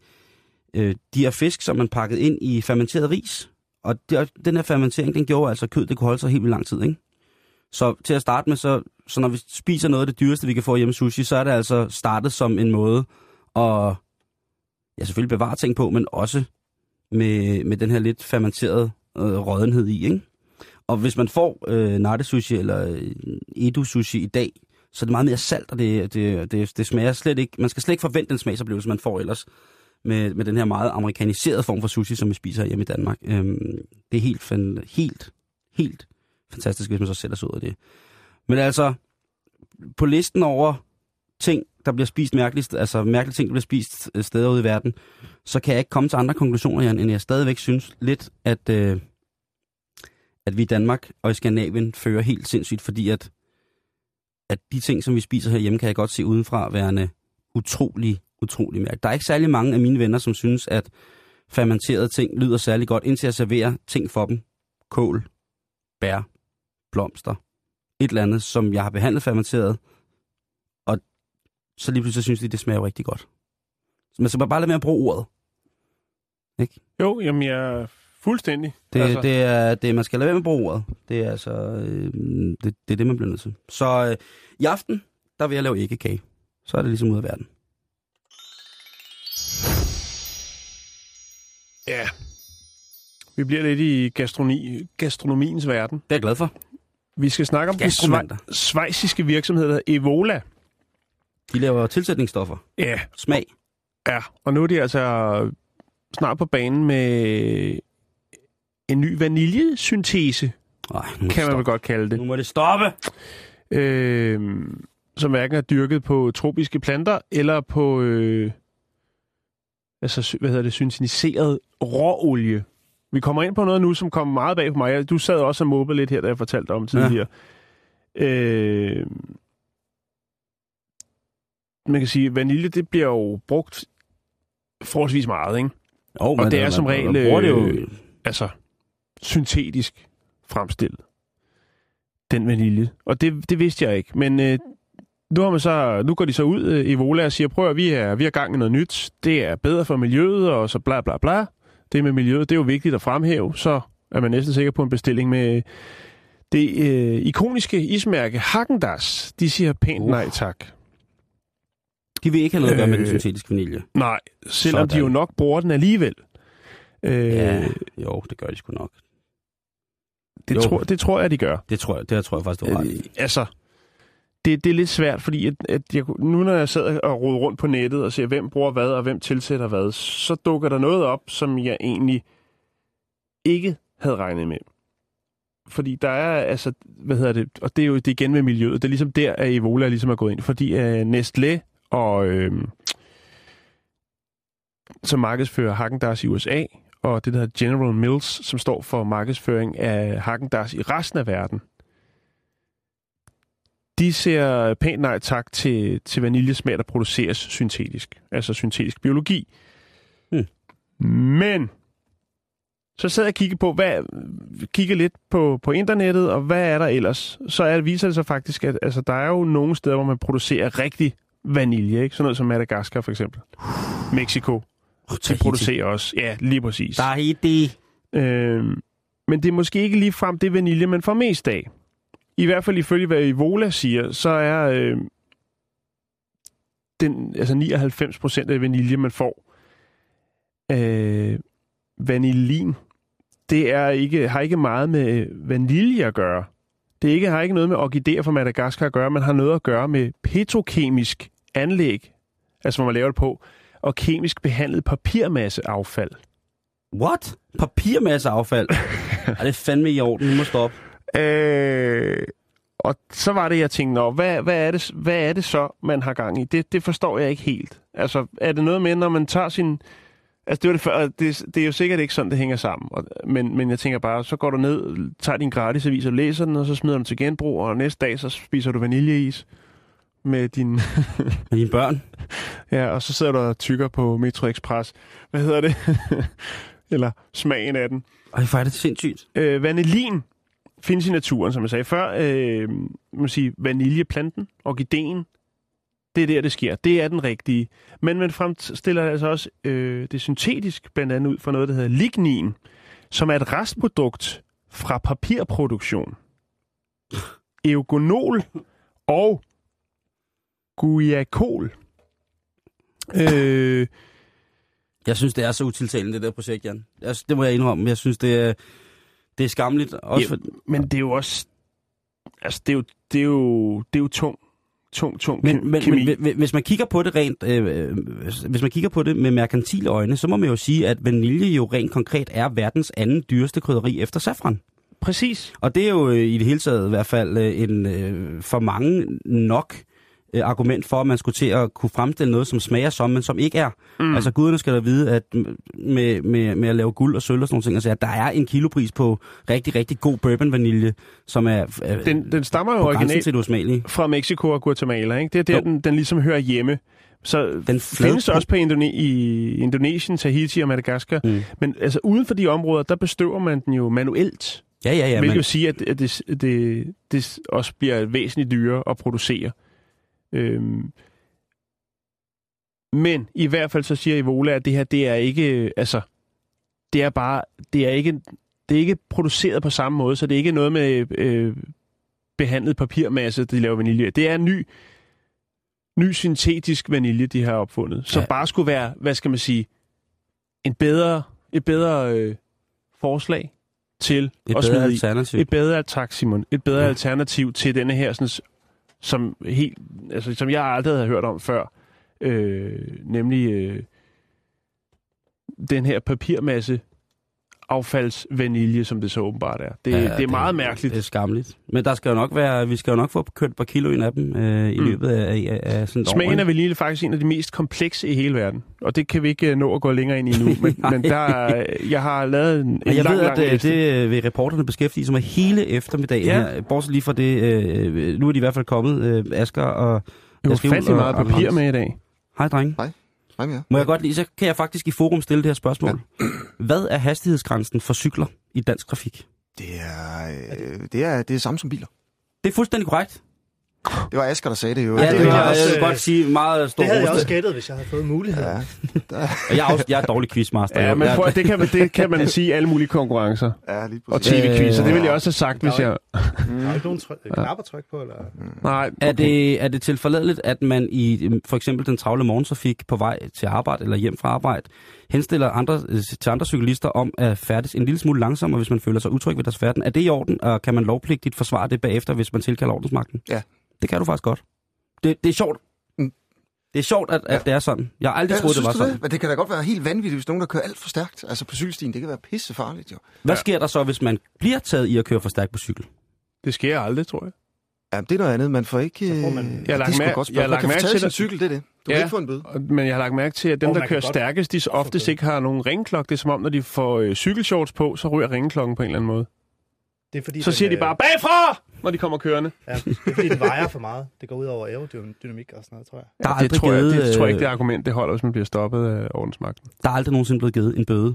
øh, de her fisk, som man pakkede ind i fermenteret ris. Og det, den her fermentering, den gjorde altså, at kød det kunne holde sig helt vildt lang tid, ikke? Så til at starte med, så, så når vi spiser noget af det dyreste, vi kan få hjemme sushi, så er det altså startet som en måde at ja, selvfølgelig bevare ting på, men også med, med den her lidt fermenterede øh, rådenhed i, ikke? Og hvis man får øh, natte sushi eller øh, edu sushi i dag, så er det meget mere salt, og det, det, det, det smager slet ikke... Man skal slet ikke forvente den smagsoplevelse, man får ellers med, med den her meget amerikaniserede form for sushi, som vi spiser hjemme i Danmark. Øhm, det er helt, fan, helt, helt fantastisk, hvis man så sætter sig ud af det. Men altså, på listen over ting, der bliver spist mærkeligt, altså mærkelige ting, der bliver spist øh, steder ude i verden, så kan jeg ikke komme til andre konklusioner, Jan, end jeg stadigvæk synes lidt, at, øh, at vi i Danmark og i Skandinavien fører helt sindssygt, fordi at, at de ting, som vi spiser herhjemme, kan jeg godt se udenfra værende utrolig, utrolig mærkeligt. Der er ikke særlig mange af mine venner, som synes, at fermenterede ting lyder særlig godt, indtil jeg serverer ting for dem. Kål, bær, blomster, et eller andet, som jeg har behandlet fermenteret, og så lige pludselig synes de, det smager rigtig godt. Så man skal bare lade med at bruge ordet. Ikke? Jo, jamen jeg er fuldstændig. Det, altså. det, er, det, man skal lade være med at bruge ordet. Det er altså, øh, det, det er det, man bliver nødt til. Så øh, i aften, der vil jeg lave æggekage. Så er det ligesom ud af verden. Ja. Vi bliver lidt i gastronomi, gastronomiens verden. Det er jeg glad for. Vi skal snakke om den sva- svejsiske virksomhed, der hedder Evola. De laver tilsætningsstoffer. Ja, Smag. ja. Og nu er de altså snart på banen med en ny vaniljesyntese, Ej, kan man vel godt kalde det. Nu må det stoppe. øh, som hverken er dyrket på tropiske planter eller på øh, altså, hvad hedder det, syntetiseret råolie. Vi kommer ind på noget nu, som kommer meget bag på mig. Du sad også og mobbede lidt her, da jeg fortalte om tidligere. Ja. Øh, man kan sige, vanilje, det bliver jo brugt forholdsvis meget, ikke? Oh, Og det er som regel, bruger det jo, øh, Altså, syntetisk fremstillet. Den vanilje. Og det, det vidste jeg ikke. Men øh, nu, har man så, nu går de så ud, øh, Evola, og siger, prøv at vi er, vi er gang i noget nyt. Det er bedre for miljøet, og så bla bla bla. Det med miljøet, det er jo vigtigt at fremhæve. Så er man næsten sikker på en bestilling med det øh, ikoniske ismærke Hagendas. De siger pænt Uh. nej tak. de vil ikke have noget at gøre med den Øh, syntetiske vanilje. Nej, selvom de Sådan. jo nok bruger den alligevel. Øh, Ja, jo, det gør de sgu nok. det, jo. tror, det tror jeg, de gør. Det tror jeg, det tror jeg faktisk, du har ret i. Øh, altså, det, det er lidt svært, fordi at, at jeg, nu når jeg sidder og roder rundt på nettet og ser, hvem bruger hvad og hvem tilsætter hvad, så dukker der noget op, som jeg egentlig ikke havde regnet med. Fordi der er, altså, hvad hedder det, og det er jo det er igen med miljøet, det er ligesom der, at Evola ligesom er gået ind, fordi uh, Nestlé og øh, som markedsfører Häagen-Dazs i USA, og det der hedder General Mills, som står for markedsføring af Häagen-Dazs i resten af verden, de ser pænt nej tak til, til vaniljesmag, der produceres syntetisk. Altså syntetisk biologi. Hmm. Men så sad jeg og kiggede på, hvad, kiggede lidt på, på internettet, og hvad er der ellers? Så er, viser det sig faktisk, at altså, der er jo nogle steder, hvor man producerer rigtig vanilje. Ikke? Sådan noget som Madagaskar for eksempel. Mexico. De producerer også. Ja, lige præcis. Tahiti. Øhm, men det er måske ikke lige frem det vanilje, man får mest af. I hvert fald ifølge hvad Evola siger, så er øh, den, altså 99 procent af vanilje, man får, øh, vanillin, det er ikke, har ikke meget med vanilje at gøre. Det er ikke, har ikke noget med orkideer fra Madagaskar at gøre, men har noget at gøre med petrokemisk anlæg, altså hvor man laver det på, og kemisk behandlet papirmasseaffald. What? Papirmasseaffald? (laughs) Ej, det er fandme i orden. Nu må stoppe. Øh, og så var det, jeg tænkte, Nå, hvad, hvad, er det, hvad er det så, man har gang i? Det, det forstår jeg ikke helt. Altså, er det noget med, når man tager sin... Altså, det, var det, før, det, det er jo sikkert ikke sådan, det hænger sammen. Og, men, men jeg tænker bare, så går du ned, tager din gratis avis og læser den, og så smider du den til genbrug, og næste dag, så spiser du vaniljeis med din... (laughs) Med dine børn. ja, og så sidder du og tykker på Metro Express. Hvad hedder det? (laughs) Eller smagen af den. Ej, hvor er det sindssygt. Øh, vanillin findes i naturen, som jeg sagde før. Øh, man sige, vaniljeplanten, orkideen, det er der, det sker. Det er den rigtige. Men man fremstiller altså også øh, det syntetisk, blandt andet ud fra noget, der hedder lignin, som er et restprodukt fra papirproduktion. Eugonol og guaiacol. Øh, Jeg synes, det er så utiltalende, det der projekt, Jan. Jeg, det må jeg indrømme. Jeg synes, det er, det er skamligt. Også for, men det er jo også... Altså, det er jo, det er jo, det er jo tung, tung, tung men, men, kemi. men hvi- hvis man kigger på det rent, øh, hvis man kigger på det med merkantile øjne, så må man jo sige, at vanilje jo rent konkret er verdens anden dyreste krydderi efter safran. Præcis. Og det er jo øh, i det hele taget i hvert fald øh, en øh, for mange nok øh, argument for, at man skulle til at kunne fremstille noget, som smager som, men som ikke er. Mm. Altså guderne skal da vide, at med, med, med at lave guld og sølv og sådan nogle ting, altså, at der er en kilopris på rigtig, rigtig god bourbon vanilje, som er øh, Den, den stammer jo originalt fra Mexico og Guatemala. Ikke? Det er der, Jo. den, den ligesom hører hjemme. Så den findes også på Indone- i Indonesien, Tahiti og Madagaskar. Mm. Men altså uden for de områder, der bestøver man den jo manuelt. Ja, ja, ja. Hvilket Men, jo sige, at, at det, det, det også bliver væsentligt dyrere at producere. Øhm. Men i hvert fald så siger Ivola, at det her, det er ikke, altså, det er bare, det er ikke, det er ikke produceret på samme måde, så det er ikke noget med øh, behandlet papirmasse, de laver vanilje. Det er en ny, ny syntetisk vanilje, de har opfundet, som Ja. bare skulle være, hvad skal man sige, en bedre, et bedre øh, forslag til et at bedre smide i. alternativ. Et bedre, tak Simon, et bedre ja. alternativ til denne her, sådan, som, helt, altså, som jeg aldrig havde hørt om før, øh, nemlig øh, den her papirmasse affaldsvanilje, som det så åbenbart er. Det, ja, det er meget mærkeligt. Det er skamligt. Men der skal jo nok være, vi skal jo nok få kørt et par kilo ind af dem øh, i Mm. løbet af, af, af sådan et år. Smagen vanilje er faktisk en af de mest komplekse i hele verden, og det kan vi ikke øh, nå at gå længere ind i nu, (laughs) men, men der, er- jeg har lavet en, en jeg lang, ved, lang at øh, liste. det øh, vil reporterne beskæftige sig med hele eftermiddagen Ja. her. Bortset lige fra det, øh, nu er de i hvert fald kommet, øh, Asger og Det Juhl fandme og meget papir med i dag. Hej, drenge. Hej med jer. Må jeg godt lige, så kan jeg faktisk i forum stille det her spørgsmål. Ja. Hvad er hastighedsgrænsen for cykler i dansk trafik? Det er, øh, det er det er samme som biler. Det er fuldstændig korrekt. Det var Asger, der sagde det jo. Ja, det, vil var, jeg jeg også, vil godt sige meget stor Det havde jeg ros også gættet, hvis jeg havde fået muligheden. Ja, der, (laughs) Og Jeg er, også, jeg er dårlig quizmaster. Ja, men Jeg- prøv, at- det, kan, man- det kan man (laughs) sige alle mulige konkurrencer. ja lige Og præcis. tv-quiz, så det ville jeg også have sagt, hvis jeg... Der er (laughs) ikke nogen tryk, knap at trykke på, eller? Nej, Er det, er det tilforladeligt, at man i øhm, for eksempel den travle morgentrafik på vej til arbejde eller hjem fra arbejde, henstiller andre, øh, til andre cyklister om at færdes en lille smule langsommere, hvis man føler sig utryg ved deres færden? Er det i orden, og kan man lovpligtigt forsvare det bagefter, hvis man tilkalder ordensmagten? Ja. Det kan du faktisk godt. Det, det er sjovt. Mm. Det er sjovt, at, at det er sådan. Jeg har aldrig Ja, troet, det var sådan. Det? Men det kan da godt være helt vanvittigt, hvis nogen, der kører alt for stærkt. Altså på cykelstien, det kan være pissefarligt jo. Hvad sker der så, hvis man bliver taget i at køre for stærkt på cykel? det sker aldrig, tror jeg. Ja, det er noget andet. Man får ikke... Så får man- øh, Jeg har ja, lagt er mær- godt jeg har lagt Man kan mærke få taget til sin det. cykel, det er det. Du kan Ja. ikke få en bøde. Men jeg har lagt mærke til, at dem, Og der kører kan godt stærkest, de oftest ikke har nogen ringklokke. Det er som om, når de får øh, cykelshorts på, så ryger ringklokken på en eller anden måde. Det er fordi, Så siger de øh, bare, bagfra! Når de kommer kørende. Ja, det er fordi, den vejer for meget. Det går ud over aerodynamik og sådan noget, tror jeg. Der er det, aldrig tror jeg, givet, det tror jeg ikke, øh, det argument, det holder, hvis man bliver stoppet af ordensmagten. Der er aldrig nogensinde blevet givet en bøde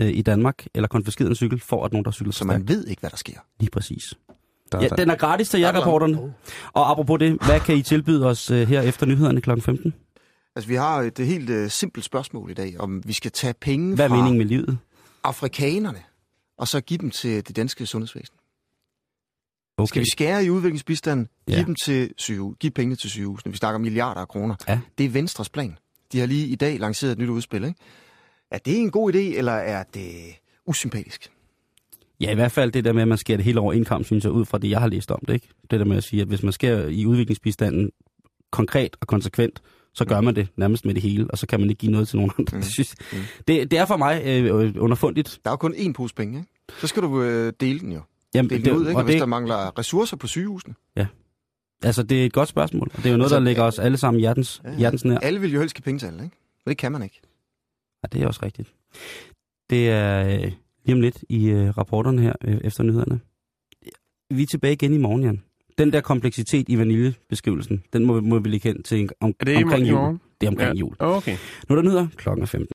øh, i Danmark, eller konfiskeret en cykel, for at nogen, der cykler Så man ved ikke, hvad der sker. Lige præcis. Der, Ja, den er gratis til jer, Der er reporterne. Oh. Og apropos det, hvad kan I tilbyde os øh, her efter nyhederne kl. 15? Altså, vi har et helt uh, simpelt spørgsmål i dag, om vi skal tage penge Hvad er fra meningen med livet? afrikanerne, og så give dem til det danske sundhedsvæsen. Okay. Skal vi skære i udviklingsbistanden, Ja. give dem til sygehus, give pengene til sygehusene. Vi snakker milliarder af kroner. Ja. Det er Venstres plan. De har lige i dag lanceret et nyt udspil, ikke? Er det en god idé, eller er det usympatisk? Ja, i hvert fald det der med, at man skærer det hele over kamp, synes jeg, ud fra det, jeg har læst om det. Ikke? Det der med at sige, at hvis man skærer i udviklingsbistanden konkret og konsekvent, så gør man det nærmest med det hele, og så kan man ikke give noget til nogen andre. Mm. Det, synes, Mm. det, det er for mig øh, underfundigt. Der er jo kun én pose penge, ikke? Så skal du øh, dele den jo. Jamen, dele det, ud, ikke? og hvis det, der mangler ressourcer på sygehusene. altså, det er et godt spørgsmål, og det er jo noget, Altså, der ligger ja. os alle sammen hjertens, Ja, ja. hjertens nær. Alle vil jo helst give penge til alle, ikke? Og det kan man ikke. Ja, det er også rigtigt. Det er øh, lige om lidt i øh, rapporterne her øh, efter nyhederne. Vi er tilbage igen i morgen, Jan. Den der kompleksitet i vaniljebeskrivelsen, den må, må vi lige kende til en- om, Er det i omkring morgen? i jul. Det er omkring Ja. jul. Okay. Nu er der nyheder klokken er 15.